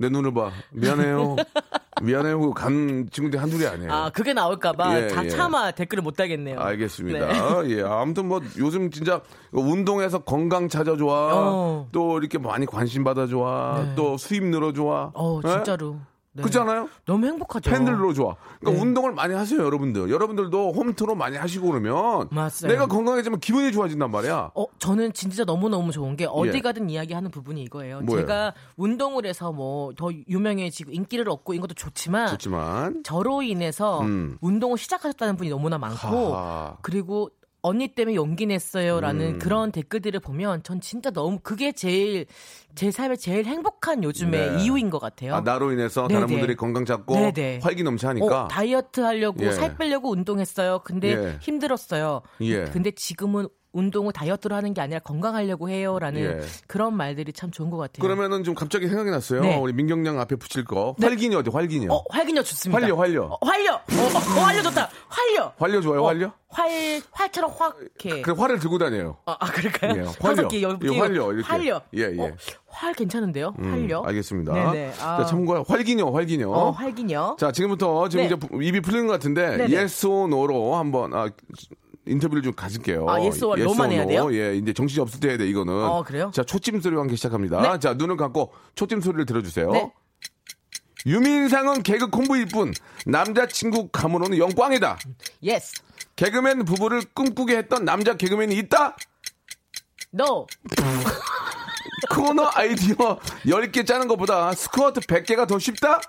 Speaker 1: 내 눈을 봐. 미안해요. 미안해요. 간 친구들이 한둘이 아니에요.
Speaker 2: 아, 그게 나올까봐
Speaker 1: 예,
Speaker 2: 다
Speaker 1: 예.
Speaker 2: 차마 댓글을 못 달겠네요.
Speaker 1: 알겠습니다.
Speaker 2: 네.
Speaker 1: 예, 아무튼 뭐 요즘 진짜 운동해서 건강 찾아 좋아.
Speaker 2: 어.
Speaker 1: 또 이렇게 많이 관심 받아 좋아.
Speaker 2: 네.
Speaker 1: 또 수입 늘어 좋아.
Speaker 2: 어,
Speaker 1: 예?
Speaker 2: 진짜로. 네.
Speaker 1: 그렇잖아요?
Speaker 2: 너무 행복하죠.
Speaker 1: 팬들로 좋아. 그러니까
Speaker 2: 네.
Speaker 1: 운동을 많이 하세요, 여러분들. 여러분들도 홈트로 많이 하시고 그러면
Speaker 2: 맞아요.
Speaker 1: 내가 건강해지면 기분이 좋아진단 말이야.
Speaker 2: 어, 저는 진짜 너무너무 좋은 게 어디
Speaker 1: 예.
Speaker 2: 가든 이야기하는 부분이 이거예요.
Speaker 1: 뭐예요?
Speaker 2: 제가 운동을 해서 뭐 더 유명해지고 인기를 얻고 이런 것도 좋지만
Speaker 1: 좋지만
Speaker 2: 저로 인해서
Speaker 1: 음.
Speaker 2: 운동을 시작하셨다는 분이 너무나 많고
Speaker 1: 하하.
Speaker 2: 그리고 언니 때문에 용기 냈어요라는
Speaker 1: 음.
Speaker 2: 그런 댓글들을 보면 전 진짜 너무 그게 제일 제 삶에 제일 행복한 요즘의
Speaker 1: 네.
Speaker 2: 이유인 것 같아요.
Speaker 1: 아, 나로 인해서 다른
Speaker 2: 네네.
Speaker 1: 분들이 건강 잡고
Speaker 2: 네네.
Speaker 1: 활기 넘치하니까
Speaker 2: 어, 다이어트 하려고
Speaker 1: 예.
Speaker 2: 살 빼려고 운동했어요. 근데
Speaker 1: 예.
Speaker 2: 힘들었어요.
Speaker 1: 예.
Speaker 2: 근데 지금은 운동을 다이어트로 하는 게 아니라 건강하려고 해요라는
Speaker 1: 예.
Speaker 2: 그런 말들이 참 좋은 것 같아요.
Speaker 1: 그러면은 좀 갑자기 생각이 났어요.
Speaker 2: 네.
Speaker 1: 우리 민경양 앞에 붙일 거
Speaker 2: 네.
Speaker 1: 활기녀 어디 활기녀?
Speaker 2: 어, 활기녀 좋습니다.
Speaker 1: 활려 활려.
Speaker 2: 어, 활려. 어, 어, 활려 좋다. 활려.
Speaker 1: 활려 좋아요,
Speaker 2: 어,
Speaker 1: 활려?
Speaker 2: 활 활처럼 확 이렇게.
Speaker 1: 그 활을 들고 다녀요.
Speaker 2: 아, 아, 그럴까요?
Speaker 1: 예, 활려.
Speaker 2: 개, 열
Speaker 1: 예,
Speaker 2: 개.
Speaker 1: 활려, 이렇게.
Speaker 2: 활려.
Speaker 1: 예, 예.
Speaker 2: 어, 활 괜찮은데요?
Speaker 1: 음,
Speaker 2: 활려.
Speaker 1: 알겠습니다.
Speaker 2: 네네. 아.
Speaker 1: 자, 참고로 활기녀, 활기녀.
Speaker 2: 어, 활기녀.
Speaker 1: 자, 지금부터 지금
Speaker 2: 네.
Speaker 1: 이제 입이 풀리는 것 같은데
Speaker 2: 네네.
Speaker 1: yes or no로 한번 아, 인터뷰를 좀 가질게요.
Speaker 2: 아, yes or no만 해야 돼요?
Speaker 1: 예, 이제 정신이 없을 때 해야 돼 이거는.
Speaker 2: 어, 그래요?
Speaker 1: 자, 초침 소리와 함께 시작합니다.
Speaker 2: 네.
Speaker 1: 자, 눈을 감고 초침 소리를 들어주세요.
Speaker 2: 네.
Speaker 1: 유민상은 개그 콤보일 뿐 남자친구 감으로는 영광이다.
Speaker 2: Yes.
Speaker 1: 개그맨 부부를 꿈꾸게 했던 남자 개그맨이 있다?
Speaker 2: No.
Speaker 1: 코너 아이디어 10개 짜는 것보다 스쿼트 100개가 더 쉽다?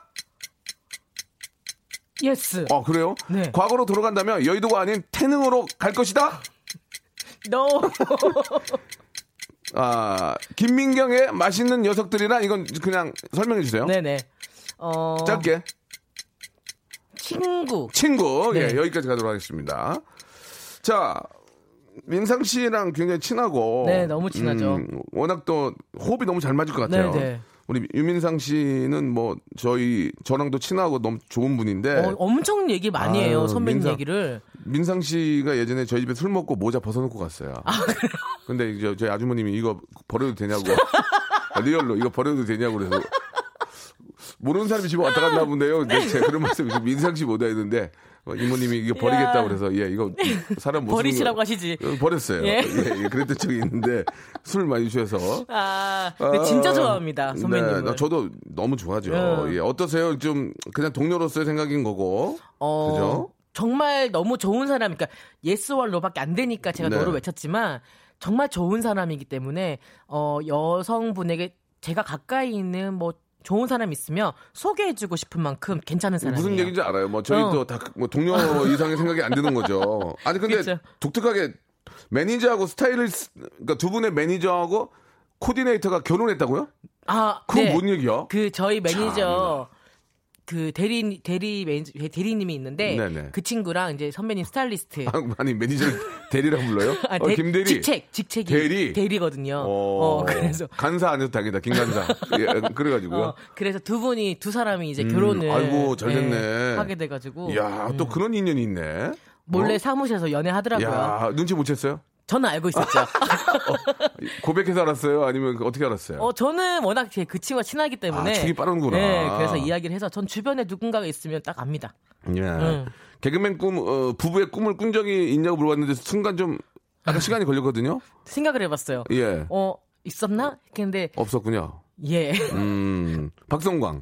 Speaker 2: Yes.
Speaker 1: 어, 그래요?
Speaker 2: 네.
Speaker 1: 과거로 돌아간다면 여의도가 아닌 태능으로 갈 것이다?
Speaker 2: No.
Speaker 1: 아, 김민경의 맛있는 녀석들이란 이건 그냥 설명해 주세요.
Speaker 2: 네네. 어.
Speaker 1: 짧게.
Speaker 2: 친구.
Speaker 1: 친구.
Speaker 2: 네.
Speaker 1: 예, 여기까지 가도록 하겠습니다. 자, 민상 씨랑 굉장히 친하고.
Speaker 2: 네, 너무 친하죠.
Speaker 1: 음, 워낙 또 호흡이 너무 잘 맞을 것 같아요.
Speaker 2: 네 네.
Speaker 1: 우리 유민상 씨는 뭐 저희 저랑도 친하고 너무 좋은 분인데
Speaker 2: 어, 엄청 얘기 많이
Speaker 1: 네. 아유,
Speaker 2: 해요. 선배님
Speaker 1: 민상.
Speaker 2: 얘기를.
Speaker 1: 민상 씨가 예전에 저희 집에 술 먹고 모자 벗어놓고 갔어요. 근데 이제 저희 아주머님이 이거 버려도 되냐고 아, 리얼로 이거 버려도 되냐고 그래서 모르는 사람이 집에 왔다 갔나 본데요. 근데 제가 그런 말씀 민상 씨 못하 했는데 어, 이모님이 이거 버리겠다
Speaker 2: 야.
Speaker 1: 그래서 예 이거 사람 못
Speaker 2: 버리시라고
Speaker 1: 거-
Speaker 2: 하시지.
Speaker 1: 어, 버렸어요.
Speaker 2: 예.
Speaker 1: 예, 예, 그랬던 적이 있는데 술 많이 주셔서
Speaker 2: 아, 근데 진짜 좋아합니다, 선배님.
Speaker 1: 네, 나 저도 너무 좋아하죠.
Speaker 2: 네.
Speaker 1: 예, 어떠세요? 좀 그냥 동료로서의 생각인 거고.
Speaker 2: 어,
Speaker 1: 그죠?
Speaker 2: 정말 너무 좋은 사람, 그러니까 yes와 no밖에 안 되니까 제가
Speaker 1: 네.
Speaker 2: no를 외쳤지만 정말 좋은 사람이기 때문에 어, 여성분에게 제가 가까이 있는 뭐 좋은 사람 있으면 소개해주고 싶은 만큼 괜찮은 사람이에요.
Speaker 1: 무슨 얘기인지 알아요. 뭐 저희
Speaker 2: 어.
Speaker 1: 또다 뭐 동료 이상의 생각이 안 드는 거죠. 아니 근데
Speaker 2: 그쵸.
Speaker 1: 독특하게 매니저하고 스타일리스트 그러니까 두 분의 매니저하고 코디네이터가 결혼했다고요?
Speaker 2: 아,
Speaker 1: 그건
Speaker 2: 네.
Speaker 1: 뭔 얘기야?
Speaker 2: 그 저희 매니저 그 대리 대리 매니저 대리님이 있는데
Speaker 1: 네네.
Speaker 2: 그 친구랑 이제 선배님 스타일리스트
Speaker 1: 아, 아니 매니저를 대리라고 불러요?
Speaker 2: 아,
Speaker 1: 어,
Speaker 2: 대-
Speaker 1: 김대리.
Speaker 2: 직책 직책이
Speaker 1: 대리?
Speaker 2: 대리거든요.
Speaker 1: 어,
Speaker 2: 어, 그래서
Speaker 1: 간사 안 해도 다행이다. 김간사. 예, 그래가지고요.
Speaker 2: 어, 그래서 두 분이 두 사람이 이제
Speaker 1: 음,
Speaker 2: 결혼을
Speaker 1: 아이고, 잘 됐네.
Speaker 2: 예, 하게 돼가지고
Speaker 1: 이야 또 그런 인연이 있네.
Speaker 2: 몰래
Speaker 1: 어?
Speaker 2: 사무실에서 연애하더라고요.
Speaker 1: 야 눈치 못 챘어요?
Speaker 2: 저는 알고 있었죠.
Speaker 1: 고백해서 알았어요? 아니면 그 어떻게 알았어요?
Speaker 2: 어, 저는 워낙 제그 친구가 친하기 때문에
Speaker 1: 아, 축이 빠르구나.
Speaker 2: 네, 그래서 이야기를 해서 전 주변에 누군가가 있으면 딱 압니다.
Speaker 1: 예.
Speaker 2: 음.
Speaker 1: 개그맨 꿈, 어, 부부의 꿈을 꾼 적이 있냐고 물어봤는데 순간 좀 약간 시간이 걸렸거든요.
Speaker 2: 생각을 해봤어요.
Speaker 1: 예.
Speaker 2: 어 있었나? 근데
Speaker 1: 없었군요.
Speaker 2: 예,
Speaker 1: 음, 박성광,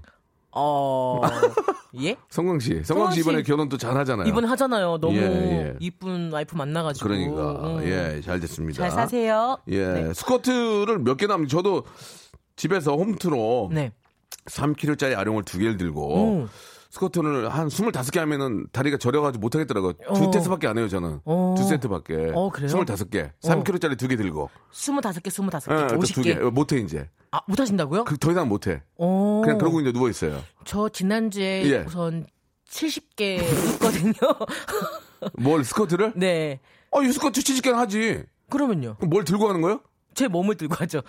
Speaker 2: 어 예.
Speaker 1: 성광 씨, 성광
Speaker 2: 씨씨
Speaker 1: 이번에 결혼 또 잘 하잖아요.
Speaker 2: 이번 하잖아요. 너무
Speaker 1: 예, 예.
Speaker 2: 이쁜 와이프 만나가지고.
Speaker 1: 그러니까
Speaker 2: 음.
Speaker 1: 예, 잘 됐습니다.
Speaker 2: 잘 사세요.
Speaker 1: 예,
Speaker 2: 네.
Speaker 1: 스쿼트를 몇 개나 합니까? 저도 집에서 홈트로
Speaker 2: 네.
Speaker 1: 3kg짜리 아령을 두 개를 들고
Speaker 2: 음.
Speaker 1: 스쿼트를 한 25개 하면은 다리가 저려가지고 못하겠더라고요. 두
Speaker 2: 어.
Speaker 1: 테스트밖에 안 해요, 저는.
Speaker 2: 어.
Speaker 1: 두 세트밖에.
Speaker 2: 어, 그래요?
Speaker 1: 25개. 3kg짜리 두 개 들고.
Speaker 2: 스물다섯 개, 스물다섯
Speaker 1: 예,
Speaker 2: 개,
Speaker 1: 또
Speaker 2: 오십
Speaker 1: 두
Speaker 2: 개.
Speaker 1: 개. 못해, 이제.
Speaker 2: 아 못하신다고요?
Speaker 1: 그, 더 이상 못해.
Speaker 2: 어.
Speaker 1: 그냥 그러고 이제 누워있어요.
Speaker 2: 저 지난주에
Speaker 1: 예.
Speaker 2: 우선 70개 했거든요.
Speaker 1: 뭘, 스쿼트를?
Speaker 2: 네.
Speaker 1: 어, 이 스쿼트 70개는 하지.
Speaker 2: 그러면요.
Speaker 1: 뭘 들고 하는 거예요?
Speaker 2: 제 몸을 들고 하죠.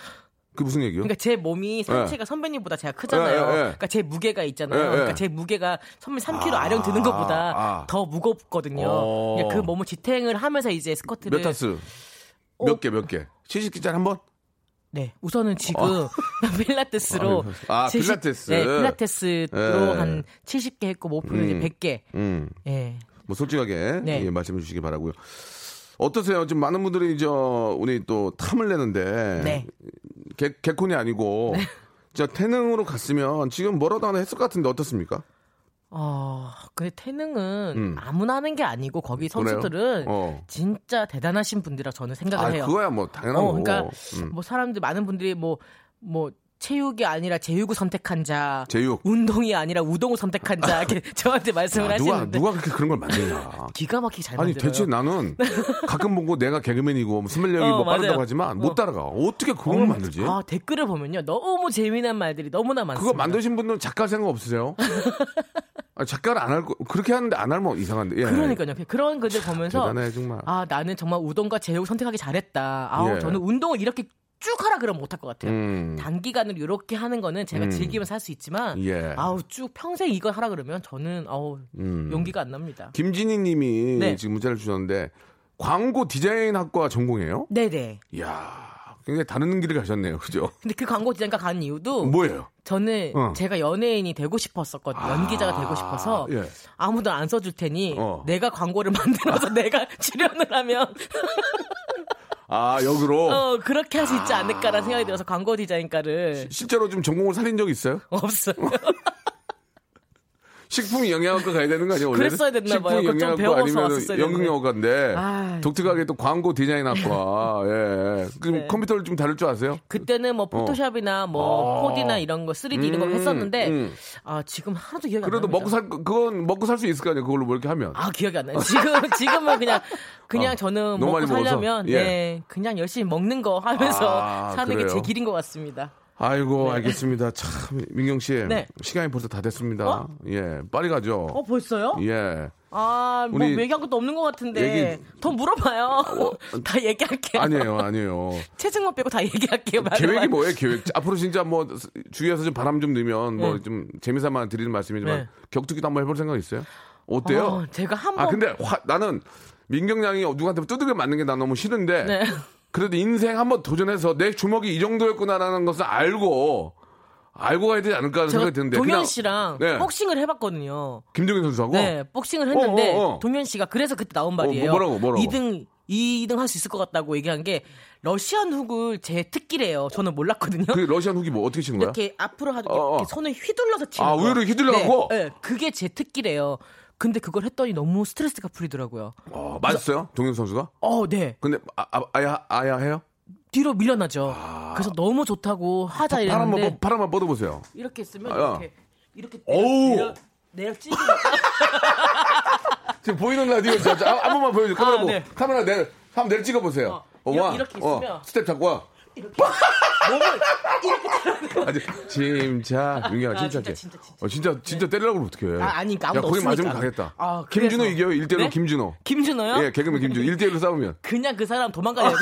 Speaker 1: 그 무슨 얘기요?
Speaker 2: 그러니까 제 몸이 상체가 선배님보다 제가 크잖아요.
Speaker 1: 예, 예.
Speaker 2: 그러니까 제 무게가 있잖아요.
Speaker 1: 예, 예.
Speaker 2: 그러니까 제 무게가 선배 3kg
Speaker 1: 아,
Speaker 2: 아, 령 드는 것보다
Speaker 1: 아.
Speaker 2: 더 무겁거든요.
Speaker 1: 어.
Speaker 2: 그러니까 그 몸을 지탱을 하면서 이제 스쿼트를
Speaker 1: 몇 타스?
Speaker 2: 어.
Speaker 1: 몇 개, 몇 개? 70개짜리 한 번?
Speaker 2: 네, 우선은 지금 필라테스로
Speaker 1: 아, 필라테스.
Speaker 2: 네, 필라테스로
Speaker 1: 예.
Speaker 2: 한 70개 했고 목표는
Speaker 1: 음.
Speaker 2: 이제 100개.
Speaker 1: 음.
Speaker 2: 예.
Speaker 1: 뭐 솔직하게
Speaker 2: 네.
Speaker 1: 예, 말씀해 주시기 바라고요. 어떠세요? 지금 많은 분들이 저 우리 또 탐을 내는데
Speaker 2: 네.
Speaker 1: 개, 개콘이 아니고 저 태능으로 갔으면 지금 뭐라도 하나 했을 것 같은데 어떻습니까?
Speaker 2: 어, 근데 태능은
Speaker 1: 음.
Speaker 2: 아무나 하는 게 아니고 거기 선수들은
Speaker 1: 어.
Speaker 2: 진짜 대단하신 분들이라 저는 생각을
Speaker 1: 아,
Speaker 2: 해요.
Speaker 1: 그거야 뭐 당연한
Speaker 2: 어,
Speaker 1: 거고.
Speaker 2: 그러니까
Speaker 1: 음.
Speaker 2: 뭐 사람들 많은 분들이 뭐뭐 체육이 아니라 제육을 선택한 자,
Speaker 1: 제육.
Speaker 2: 운동이 아니라 우동을 선택한 자 이렇게 저한테 말씀을
Speaker 1: 아, 누가
Speaker 2: 하시는데
Speaker 1: 누가 그렇게 그런 걸 만드냐?
Speaker 2: 기가 막히게 잘
Speaker 1: 아니
Speaker 2: 만들어요.
Speaker 1: 대체 나는 가끔 보고 내가 개그맨이고 스멜력이
Speaker 2: 어,
Speaker 1: 뭐 빠르다고. 하지만 못
Speaker 2: 어.
Speaker 1: 따라가. 어떻게 그런 걸 만들지?
Speaker 2: 아 댓글을 보면요 너무 재미난 말들이 너무나 많습니다.
Speaker 1: 그거 만드신 분들은 작가 생각 없으세요? 아, 작가를 안 할 거, 그렇게 하는데 안 하면 이상한데. 예.
Speaker 2: 그러니까요. 그런 글들 보면서
Speaker 1: 대단해, 정말.
Speaker 2: 아 나는 정말 우동과 제육 선택하기 잘했다. 아우
Speaker 1: 예.
Speaker 2: 저는 운동을 이렇게 쭉 하라 그러면 못할 것 같아요.
Speaker 1: 음.
Speaker 2: 단기간으로 이렇게 하는 거는 제가
Speaker 1: 음.
Speaker 2: 즐기면서 할 수 있지만
Speaker 1: 예.
Speaker 2: 아우 쭉 평생 이걸 하라 그러면 저는 아우
Speaker 1: 음.
Speaker 2: 용기가 안 납니다.
Speaker 1: 김진희 님이
Speaker 2: 네.
Speaker 1: 지금 문자를 주셨는데 광고 디자인 학과 전공이에요?
Speaker 2: 네네.
Speaker 1: 이야. 굉장히 다른 길을 가셨네요. 그죠?
Speaker 2: 근데 그 광고 디자인과 간 이유도
Speaker 1: 뭐예요?
Speaker 2: 저는
Speaker 1: 어.
Speaker 2: 제가 연예인이 되고 싶었었거든요. 연기자가 되고 싶어서
Speaker 1: 예.
Speaker 2: 아무도 안 써줄 테니
Speaker 1: 어.
Speaker 2: 내가 광고를 만들어서 내가 출연을 하면
Speaker 1: 아, 역으로
Speaker 2: 어, 그렇게 할수 있지 않을까라는 생각이 들어서 광고 디자인과를
Speaker 1: 실제로 좀 전공을 살린 적 있어요?
Speaker 2: 없어요.
Speaker 1: 식품 영양학과 가야 되는 거 아니에요? 원래는?
Speaker 2: 그랬어야 됐나 봐요.
Speaker 1: 식품
Speaker 2: 좀
Speaker 1: 영양학과 아니면. 연극영화과인데
Speaker 2: 아,
Speaker 1: 독특하게 또 광고 디자인학과. 예. 그럼
Speaker 2: 네.
Speaker 1: 컴퓨터를 좀 다룰 줄 아세요?
Speaker 2: 그때는 뭐 포토샵이나 뭐
Speaker 1: 아.
Speaker 2: 4D나 이런 거 3D 이런 거
Speaker 1: 음,
Speaker 2: 했었는데
Speaker 1: 음.
Speaker 2: 아 지금 하나도 기억이 안
Speaker 1: 그래도
Speaker 2: 납니다.
Speaker 1: 먹고 살 거- 그건 먹고 살 수 있을 거 아니에요. 그걸로 뭐 이렇게 하면.
Speaker 2: 아 기억이 안 나요. 지금 지금은 그냥 그냥
Speaker 1: 어,
Speaker 2: 저는 먹고? 살려면
Speaker 1: 예.
Speaker 2: 네 그냥 열심히 먹는 거 하면서
Speaker 1: 아,
Speaker 2: 사는 게? 제 길인 것 같습니다.
Speaker 1: 아이고 알겠습니다. 참 민경 씨
Speaker 2: 네.
Speaker 1: 시간이 벌써 다 됐습니다.
Speaker 2: 어?
Speaker 1: 예, 빨리 가죠.
Speaker 2: 어 벌써요?
Speaker 1: 예.
Speaker 2: 아뭐
Speaker 1: 우리
Speaker 2: 얘기한 것도 없는 것 같은데
Speaker 1: 얘기-
Speaker 2: 더 물어봐요. 다 얘기할게요.
Speaker 1: 아니에요, 아니에요.
Speaker 2: 최승원 빼고 다 얘기할게요. 말로만.
Speaker 1: 계획이 뭐예요, 계획? 앞으로 진짜 뭐 주위에서 좀 바람 좀 넣으면 뭐
Speaker 2: 네.
Speaker 1: 좀 재미삼아 드리는 말씀이지만
Speaker 2: 네.
Speaker 1: 격투기도 한번 해볼 생각 있어요? 어때요?
Speaker 2: 어, 제가 한번
Speaker 1: 아 근데 화- 나는 민경 양이 누구한테 두들겨 맞는 게난 너무 싫은데
Speaker 2: 네.
Speaker 1: 그래도 인생 한번 도전해서 내 주먹이 이 정도였구나라는 것을 알고 알고 가야 되지 않을까 하는 생각이 드는데
Speaker 2: 동현 씨랑
Speaker 1: 네.
Speaker 2: 복싱을 해봤거든요.
Speaker 1: 김종인 선수하고
Speaker 2: 네, 복싱을 했는데
Speaker 1: 어, 어, 어.
Speaker 2: 동현 씨가 그래서 그때 나온
Speaker 1: 뭐,
Speaker 2: 말이에요.
Speaker 1: 뭐라고, 뭐라고?
Speaker 2: 2등 2등 할 수 있을 것 같다고 얘기한 게 러시안 훅을 제 특기래요. 저는 몰랐거든요.
Speaker 1: 그 러시안 훅이 뭐 어떻게 치는 거야?
Speaker 2: 이렇게 앞으로 하도
Speaker 1: 어, 어.
Speaker 2: 이렇게 손을 휘둘러서 치는
Speaker 1: 아,
Speaker 2: 거.
Speaker 1: 의외로 휘둘러 갖고?
Speaker 2: 네, 네, 그게 제 특기래요. 근데 그걸 했더니 너무 스트레스가 풀리더라고요.
Speaker 1: 어, 맞았어요, 동현 선수가?
Speaker 2: 어, 네.
Speaker 1: 근데 아, 아, 아야 아야 해요?
Speaker 2: 뒤로 밀려나죠. 그래서 너무 좋다고 하자 이랬는데
Speaker 1: 뻗- 팔 한번 뻗어 보세요.
Speaker 2: 이렇게 쓰면
Speaker 1: 아,
Speaker 2: 이렇게 이렇게
Speaker 1: 어우.
Speaker 2: 내려 내려 찌르
Speaker 1: 지금 보이는 라디오 저, 저, 한 번만 보여줘. 카메라
Speaker 2: 아,
Speaker 1: 보
Speaker 2: 네.
Speaker 1: 카메라 내 한번 내려 찍어 보세요.
Speaker 2: 어, 이렇게- 이렇게 있으면.
Speaker 1: 스텝 잡고 와.
Speaker 2: 이렇게 몸을 이렇게
Speaker 1: 아직 침착 민경아
Speaker 2: 아,
Speaker 1: 침착해.
Speaker 2: 진짜, 진짜, 진짜.
Speaker 1: 어, 진짜 진짜 때리려고 그러면 어떡해.
Speaker 2: 아, 아니, 그러니까
Speaker 1: 야, 거기 맞으면. 가겠다.
Speaker 2: 아,
Speaker 1: 김준호. 이겨요. 1대1로
Speaker 2: 네?
Speaker 1: 김준호.
Speaker 2: 김준호요?
Speaker 1: 예, 개그맨 김준호. 1대1로 싸우면.
Speaker 2: 그냥 그 사람 도망가야 돼.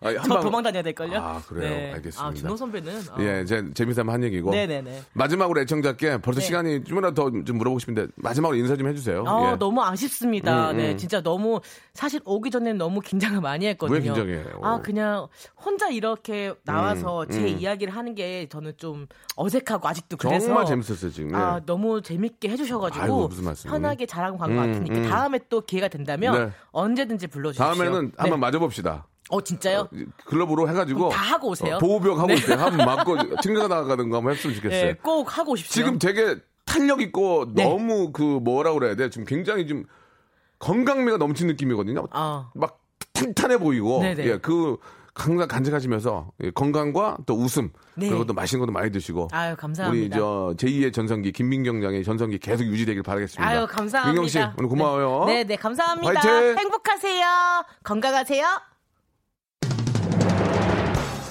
Speaker 1: 아니, 한
Speaker 2: 저
Speaker 1: 방-
Speaker 2: 도망 다녀야 될 걸요?
Speaker 1: 아, 그래요? 알겠습니다.
Speaker 2: 아, 준호 선배는. 아.
Speaker 1: 예, 제, 재미삼아 한 얘기고.
Speaker 2: 네 네 네.
Speaker 1: 마지막으로 애청자께 벌써
Speaker 2: 네.
Speaker 1: 시간이 좀이라도 더 좀 물어보고 싶은데 마지막으로 인사 좀 해 주세요.
Speaker 2: 아,
Speaker 1: 예.
Speaker 2: 너무 아쉽습니다.
Speaker 1: 음,
Speaker 2: 네,
Speaker 1: 음.
Speaker 2: 진짜 너무 사실 오기 전에 너무 긴장을 많이 했거든요.
Speaker 1: 왜 긴장해요?
Speaker 2: 아, 그냥 혼자 이렇게 나와서
Speaker 1: 음,
Speaker 2: 제
Speaker 1: 음.
Speaker 2: 이야기를 하는 게 저는 좀 어색하고 아직도 그래서
Speaker 1: 정말 재밌었어요 지금. 예.
Speaker 2: 아, 너무 재밌게 해주셔가지고
Speaker 1: 아이고.
Speaker 2: 편하게 잘한 것
Speaker 1: 음,
Speaker 2: 같으니까
Speaker 1: 음.
Speaker 2: 다음에 또 기회가 된다면
Speaker 1: 네.
Speaker 2: 언제든지 불러주십시오.
Speaker 1: 다음에는
Speaker 2: 네.
Speaker 1: 한번 맞아봅시다.
Speaker 2: 어 진짜요?
Speaker 1: 글러브로 해가지고
Speaker 2: 다 하고 오세요.
Speaker 1: 어, 보호벽 하고
Speaker 2: 네.
Speaker 1: 있어요. 한번 맞고 튕겨 나가는 거 한번 했으면 좋겠어요.
Speaker 2: 네, 꼭 하고 오십시오.
Speaker 1: 지금 되게 탄력 있고
Speaker 2: 네.
Speaker 1: 너무 그 뭐라 그래야 돼? 지금 굉장히 좀 건강미가 넘치는 느낌이거든요.
Speaker 2: 아.
Speaker 1: 막 탄탄해 보이고
Speaker 2: 네네.
Speaker 1: 예, 그 항상 간직하시면서 예, 건강과 또 웃음
Speaker 2: 네.
Speaker 1: 그리고 또 맛있는 것도 많이 드시고
Speaker 2: 아유
Speaker 1: 우리
Speaker 2: 감사합니다.
Speaker 1: 저 제2의 전성기 김민경 장의 전성기 계속 유지되길 바라겠습니다.
Speaker 2: 아유 감사합니다.
Speaker 1: 민경 씨 오늘 고마워요.
Speaker 2: 네, 네 감사합니다.
Speaker 1: 화이팅!
Speaker 2: 행복하세요. 건강하세요.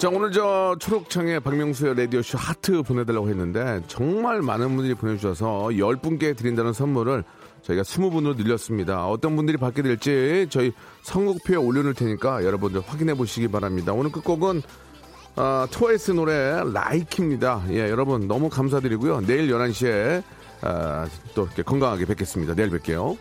Speaker 1: 자, 오늘 저 초록창에 박명수의 라디오쇼 하트 보내달라고 했는데 정말 많은 분들이 보내주셔서 10분께 드린다는 선물을 저희가 20분으로 늘렸습니다. 어떤 분들이 받게 될지 저희 선곡표에 올려놓을 테니까 여러분들 확인해 보시기 바랍니다. 오늘 끝곡은 어, 트와이스 노래 라이키입니다. 예, 여러분 너무 감사드리고요. 내일 11시에 어, 또 이렇게 건강하게 뵙겠습니다. 내일 뵐게요.